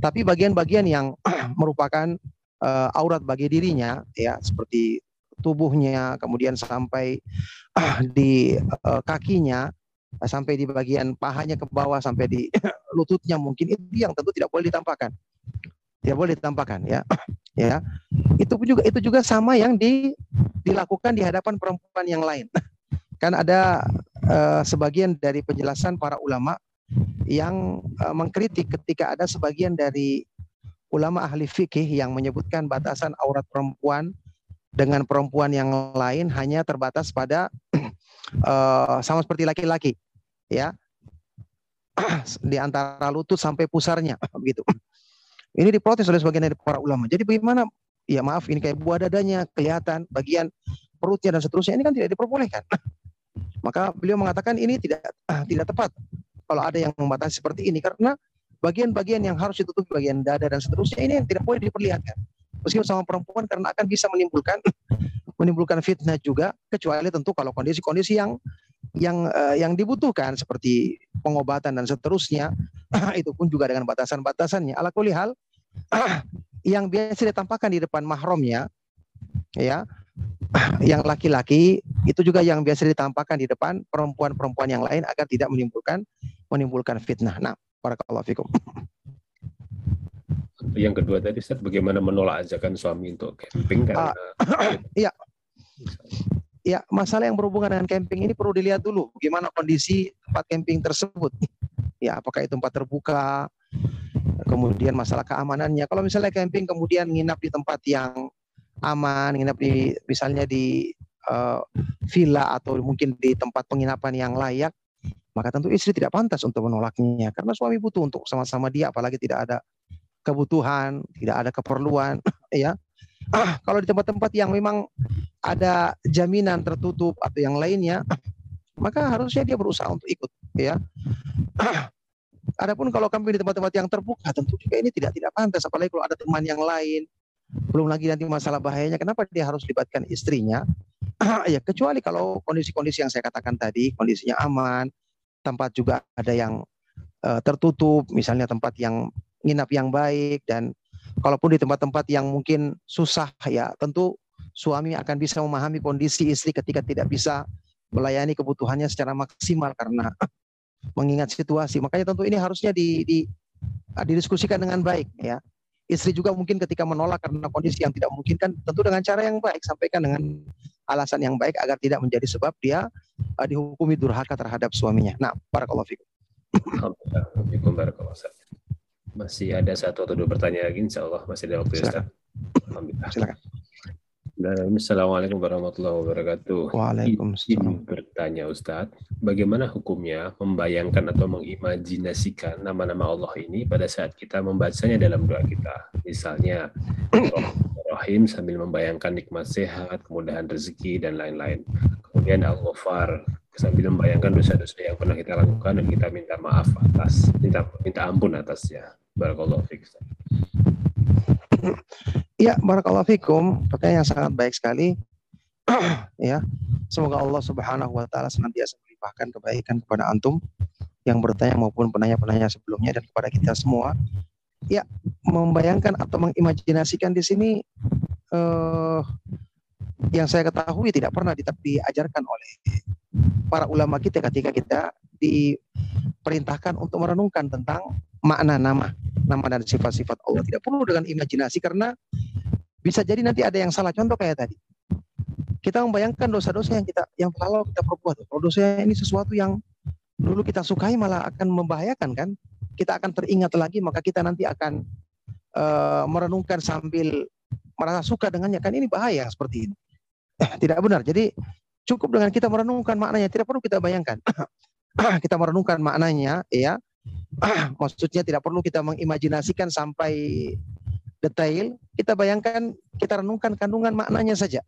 Tapi bagian-bagian yang merupakan uh, aurat bagi dirinya, ya, seperti tubuhnya, kemudian sampai uh, di uh, kakinya, sampai di bagian pahanya ke bawah, sampai di lututnya mungkin itu yang tentu tidak boleh ditampakkan. Tidak boleh ditampakkan ya. Ya. Itu juga itu juga sama yang di, dilakukan di hadapan perempuan yang lain kan ada uh, sebagian dari penjelasan para ulama yang uh, mengkritik ketika ada sebagian dari ulama ahli fikih yang menyebutkan batasan aurat perempuan dengan perempuan yang lain hanya terbatas pada uh, sama seperti laki-laki ya. Di antara lutut sampai pusarnya begitu. Ini diprotes oleh sebagian dari para ulama. Jadi bagaimana? Ya maaf ini kayak buah dadanya kelihatan bagian perutnya dan seterusnya. Ini kan tidak diperbolehkan maka beliau mengatakan ini tidak uh, tidak tepat kalau ada yang membatasi seperti ini karena bagian-bagian yang harus ditutupi bagian dada dan seterusnya ini yang tidak boleh diperlihatkan. Meskipun sama perempuan karena akan bisa menimbulkan menimbulkan fitnah juga kecuali tentu kalau kondisi-kondisi yang yang uh, yang dibutuhkan seperti pengobatan dan seterusnya itu pun juga dengan batasan-batasannya. Ala yang biasa ditampakkan di depan mahramnya ya yang laki-laki itu juga yang biasa ditampakkan di depan perempuan-perempuan yang lain agar tidak menimbulkan menimbulkan fitnah. Nah, barakallahu fikum. Yang kedua tadi Ustaz bagaimana menolak ajakan suami untuk camping karena uh, iya. Ya, masalah yang berhubungan dengan camping ini perlu dilihat dulu bagaimana kondisi tempat camping tersebut. Ya, apakah itu tempat terbuka, kemudian masalah keamanannya. Kalau misalnya camping kemudian nginap di tempat yang aman, nginap di misalnya di uh, villa atau mungkin di tempat penginapan yang layak, maka tentu istri tidak pantas untuk menolaknya karena suami butuh untuk sama-sama dia apalagi tidak ada kebutuhan, tidak ada keperluan, ya. Ah, kalau di tempat-tempat yang memang ada jaminan tertutup atau yang lainnya, maka harusnya dia berusaha untuk ikut, ya. Ah, adapun kalau kami di tempat-tempat yang terbuka, tentu juga ini tidak tidak pantas, apalagi kalau ada teman yang lain, belum lagi nanti masalah bahayanya kenapa dia harus libatkan istrinya? Ya kecuali kalau kondisi-kondisi yang saya katakan tadi kondisinya aman tempat juga ada yang uh, tertutup misalnya tempat yang nginap yang baik dan kalaupun di tempat-tempat yang mungkin susah ya tentu suami akan bisa memahami kondisi istri ketika tidak bisa melayani kebutuhannya secara maksimal karena mengingat situasi. Makanya tentu ini harusnya di, di didiskusikan dengan baik ya Istri juga mungkin ketika menolak karena kondisi yang tidak mungkin kan tentu dengan cara yang baik sampaikan dengan alasan yang baik agar tidak menjadi sebab dia uh, dihukumi durhaka terhadap suaminya. Nah, barakallahu fikum. Masih ada satu atau dua pertanyaan lagi, insya Allah masih ada waktu ya, Alhamdulillah. Silakan. Assalamualaikum warahmatullahi wabarakatuh. Waalaikumsalam. Izin bertanya Ustadz, bagaimana hukumnya membayangkan atau mengimajinasikan nama-nama Allah ini pada saat kita membacanya dalam doa kita? Misalnya, Rahim sambil membayangkan nikmat sehat, kemudahan rezeki, dan lain-lain. Kemudian Al-Ghafar sambil membayangkan dosa-dosa yang pernah kita lakukan dan kita minta maaf atas, minta, minta ampun atasnya. Barakallahu fiqh. Ya, barakallahu fikum. Pertanyaan yang sangat baik sekali. ya. Semoga Allah Subhanahu wa taala senantiasa melimpahkan kebaikan kepada antum yang bertanya maupun penanya-penanya sebelumnya dan kepada kita semua. Ya, membayangkan atau mengimajinasikan di sini uh, yang saya ketahui tidak pernah diajarkan oleh para ulama kita ketika kita diperintahkan untuk merenungkan tentang makna nama nama dan sifat-sifat Allah. Tidak perlu dengan imajinasi karena bisa jadi nanti ada yang salah. Contoh kayak tadi. Kita membayangkan dosa-dosa yang kita yang kalau kita perbuat. Kalau dosa ini sesuatu yang dulu kita sukai malah akan membahayakan kan. Kita akan teringat lagi maka kita nanti akan uh, merenungkan sambil merasa suka dengannya kan ini bahaya seperti ini. tidak benar. Jadi cukup dengan kita merenungkan maknanya, tidak perlu kita bayangkan. kita merenungkan maknanya ya maksudnya tidak perlu kita mengimajinasikan sampai detail, kita bayangkan, kita renungkan kandungan maknanya saja.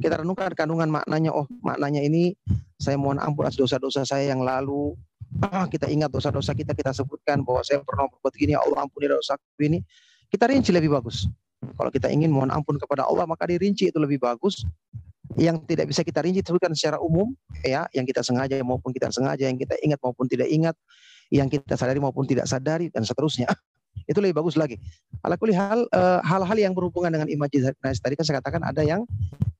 Kita renungkan kandungan maknanya, oh maknanya ini saya mohon ampun atas dosa-dosa saya yang lalu. kita ingat dosa-dosa kita, kita sebutkan bahwa saya pernah berbuat gini, ya Allah ampuni dosa ini. Kita rinci lebih bagus. Kalau kita ingin mohon ampun kepada Allah maka dirinci itu lebih bagus. Yang tidak bisa kita rinci sebutkan secara umum ya, yang kita sengaja maupun kita sengaja, yang kita ingat maupun tidak ingat, yang kita sadari maupun tidak sadari dan seterusnya. Itu lebih bagus lagi. Ala hal eh, hal-hal yang berhubungan dengan imajinasi tadi kan saya katakan ada yang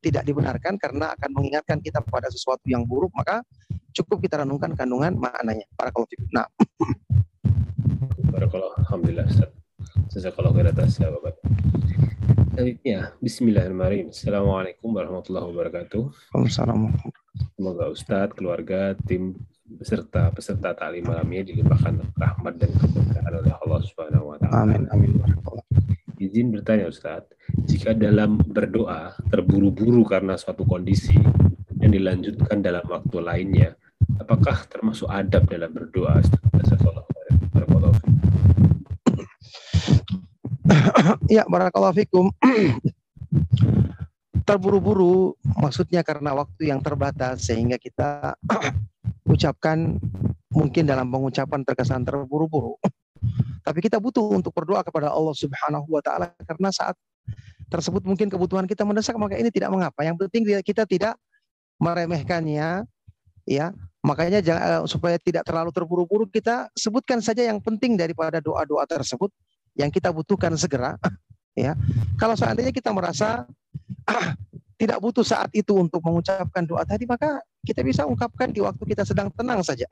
tidak dibenarkan karena akan mengingatkan kita pada sesuatu yang buruk, maka cukup kita renungkan kandungan maknanya. Para kalau Nah. Barakallah. Alhamdulillah Ustaz. Jazakallah khair atas Bapak. Ya, Bismillahirrahmanirrahim. Assalamualaikum warahmatullahi wabarakatuh. Waalaikumsalam. Semoga Ustadz, keluarga, tim beserta peserta taklim malam ini dilimpahkan rahmat dan keberkahan oleh Allah Subhanahu wa taala. Amin amin. Izin bertanya Ustadz, jika dalam berdoa terburu-buru karena suatu kondisi yang dilanjutkan dalam waktu lainnya, apakah termasuk adab dalam berdoa? ya, barakallahu fikum. terburu-buru maksudnya karena waktu yang terbatas sehingga kita ucapkan mungkin dalam pengucapan terkesan terburu-buru. Tapi kita butuh untuk berdoa kepada Allah Subhanahu wa taala karena saat tersebut mungkin kebutuhan kita mendesak maka ini tidak mengapa. Yang penting kita tidak meremehkannya ya. Makanya jangan, eh, supaya tidak terlalu terburu-buru kita sebutkan saja yang penting daripada doa-doa tersebut yang kita butuhkan segera ya. Kalau seandainya kita merasa tidak butuh saat itu untuk mengucapkan doa tadi, maka kita bisa ungkapkan di waktu kita sedang tenang saja.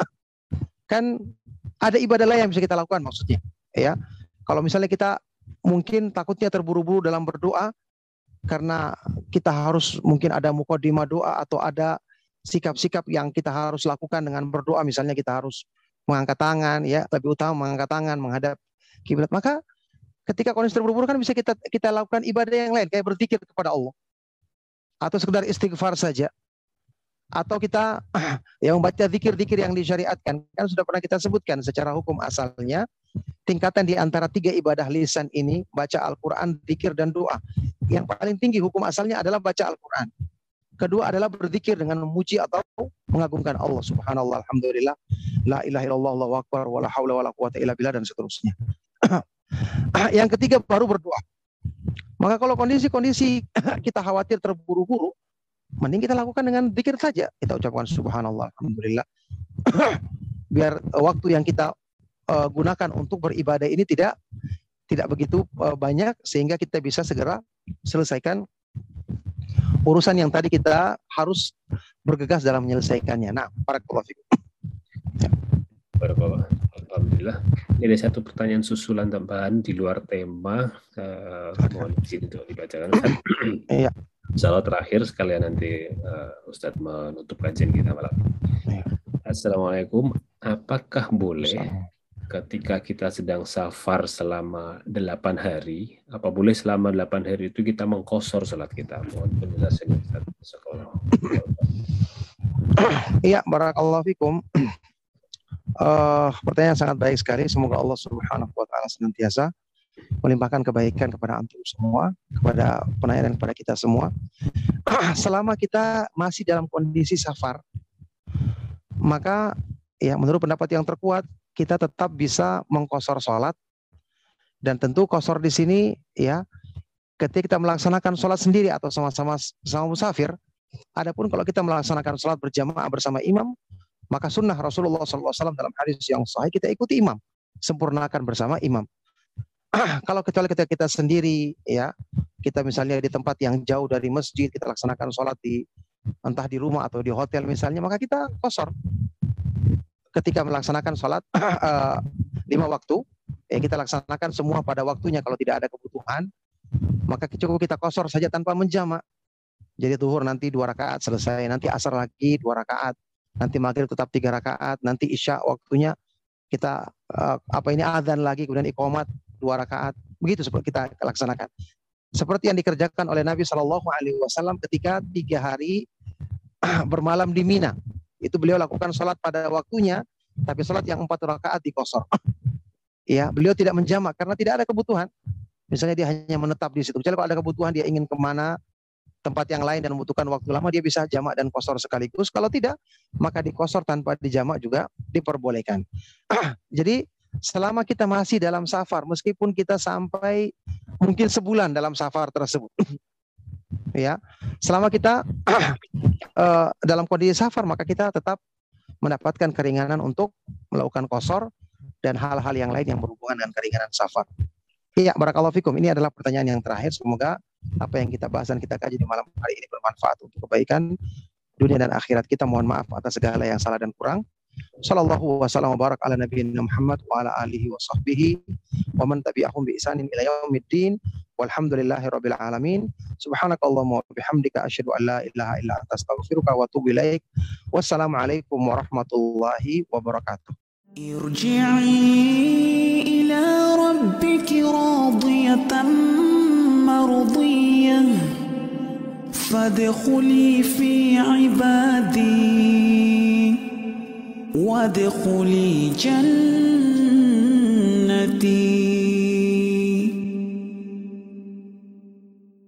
Kan ada ibadah lain yang bisa kita lakukan maksudnya. Ya, kalau misalnya kita mungkin takutnya terburu-buru dalam berdoa karena kita harus mungkin ada mukodima doa atau ada sikap-sikap yang kita harus lakukan dengan berdoa misalnya kita harus mengangkat tangan ya lebih utama mengangkat tangan menghadap kiblat maka ketika kondisi terburu-buru kan bisa kita kita lakukan ibadah yang lain kayak berzikir kepada Allah atau sekedar istighfar saja atau kita yang membaca zikir-zikir yang disyariatkan kan sudah pernah kita sebutkan secara hukum asalnya tingkatan di antara tiga ibadah lisan ini baca Al-Qur'an, zikir dan doa. Yang paling tinggi hukum asalnya adalah baca Al-Qur'an. Kedua adalah berzikir dengan memuji atau mengagungkan Allah Subhanallah, alhamdulillah, la ilaha illallah, Allahu akbar, wala haula wala quwata illa billah dan seterusnya. yang ketiga baru berdoa. Maka kalau kondisi-kondisi kita khawatir terburu-buru, mending kita lakukan dengan pikir saja. Kita ucapkan subhanallah, alhamdulillah. Biar waktu yang kita uh, gunakan untuk beribadah ini tidak tidak begitu uh, banyak sehingga kita bisa segera selesaikan urusan yang tadi kita harus bergegas dalam menyelesaikannya. Nah, para fikum. Ya. Alhamdulillah. Ini ada satu pertanyaan susulan tambahan di luar tema. Uh, mohon izin untuk dibacakan. Iya. Salah terakhir sekalian nanti uh, Ustadz menutup kajian kita malam. Iya. Assalamualaikum. Apakah boleh ketika kita sedang safar selama delapan hari, apa boleh selama delapan hari itu kita mengkosor salat kita? Mohon penjelasannya Ustaz. Iya, barakallahu fikum. Uh, pertanyaan sangat baik sekali. Semoga Allah Subhanahu wa taala senantiasa melimpahkan kebaikan kepada antum semua, kepada penanya dan kepada kita semua. Selama kita masih dalam kondisi safar, maka ya menurut pendapat yang terkuat kita tetap bisa mengkosor sholat dan tentu kosor di sini ya ketika kita melaksanakan sholat sendiri atau sama-sama sama musafir. Adapun kalau kita melaksanakan sholat berjamaah bersama imam, maka sunnah Rasulullah SAW dalam hadis yang sahih kita ikuti imam, sempurnakan bersama imam. Kalau kecuali kita kita sendiri, ya kita misalnya di tempat yang jauh dari masjid, kita laksanakan sholat di entah di rumah atau di hotel misalnya, maka kita kosor. Ketika melaksanakan sholat uh, lima waktu, ya kita laksanakan semua pada waktunya. Kalau tidak ada kebutuhan, maka cukup kita kosor saja tanpa menjamak. Jadi tuhur nanti dua rakaat selesai, nanti asar lagi dua rakaat, nanti maghrib tetap tiga rakaat, nanti isya waktunya kita uh, apa ini adzan lagi, kemudian iqamat dua rakaat, begitu seperti kita laksanakan. Seperti yang dikerjakan oleh Nabi Shallallahu Alaihi Wasallam ketika tiga hari bermalam di Mina, itu beliau lakukan sholat pada waktunya, tapi sholat yang empat rakaat di kosor. ya, beliau tidak menjamak karena tidak ada kebutuhan. Misalnya dia hanya menetap di situ. Misalnya kalau ada kebutuhan dia ingin ke mana, tempat yang lain dan membutuhkan waktu lama dia bisa jamak dan kosor sekaligus. Kalau tidak, maka dikosor tanpa dijamak juga diperbolehkan. Jadi selama kita masih dalam safar, meskipun kita sampai mungkin sebulan dalam safar tersebut. ya, selama kita uh, dalam kondisi safar maka kita tetap mendapatkan keringanan untuk melakukan kosor dan hal-hal yang lain yang berhubungan dengan keringanan safar. Iya, barakallahu fikum. Ini adalah pertanyaan yang terakhir. Semoga apa yang kita bahas dan kita kaji di malam hari ini bermanfaat untuk kebaikan dunia dan akhirat kita. Mohon maaf atas segala yang salah dan kurang. Sallallahu wasallam barak ala nabi Muhammad wa ala alihi wa sahbihi wa man tabi'ahum bi isanin ila yaumiddin walhamdulillahi rabbil alamin subhanakallahumma wa bihamdika asyhadu an la ilaha illa anta astaghfiruka wa atubu ilaik wassalamu alaikum warahmatullahi wabarakatuh irji'i ila rabbiki radiyatan مرضية فادخلي في عبادي. وادخلي جنتي.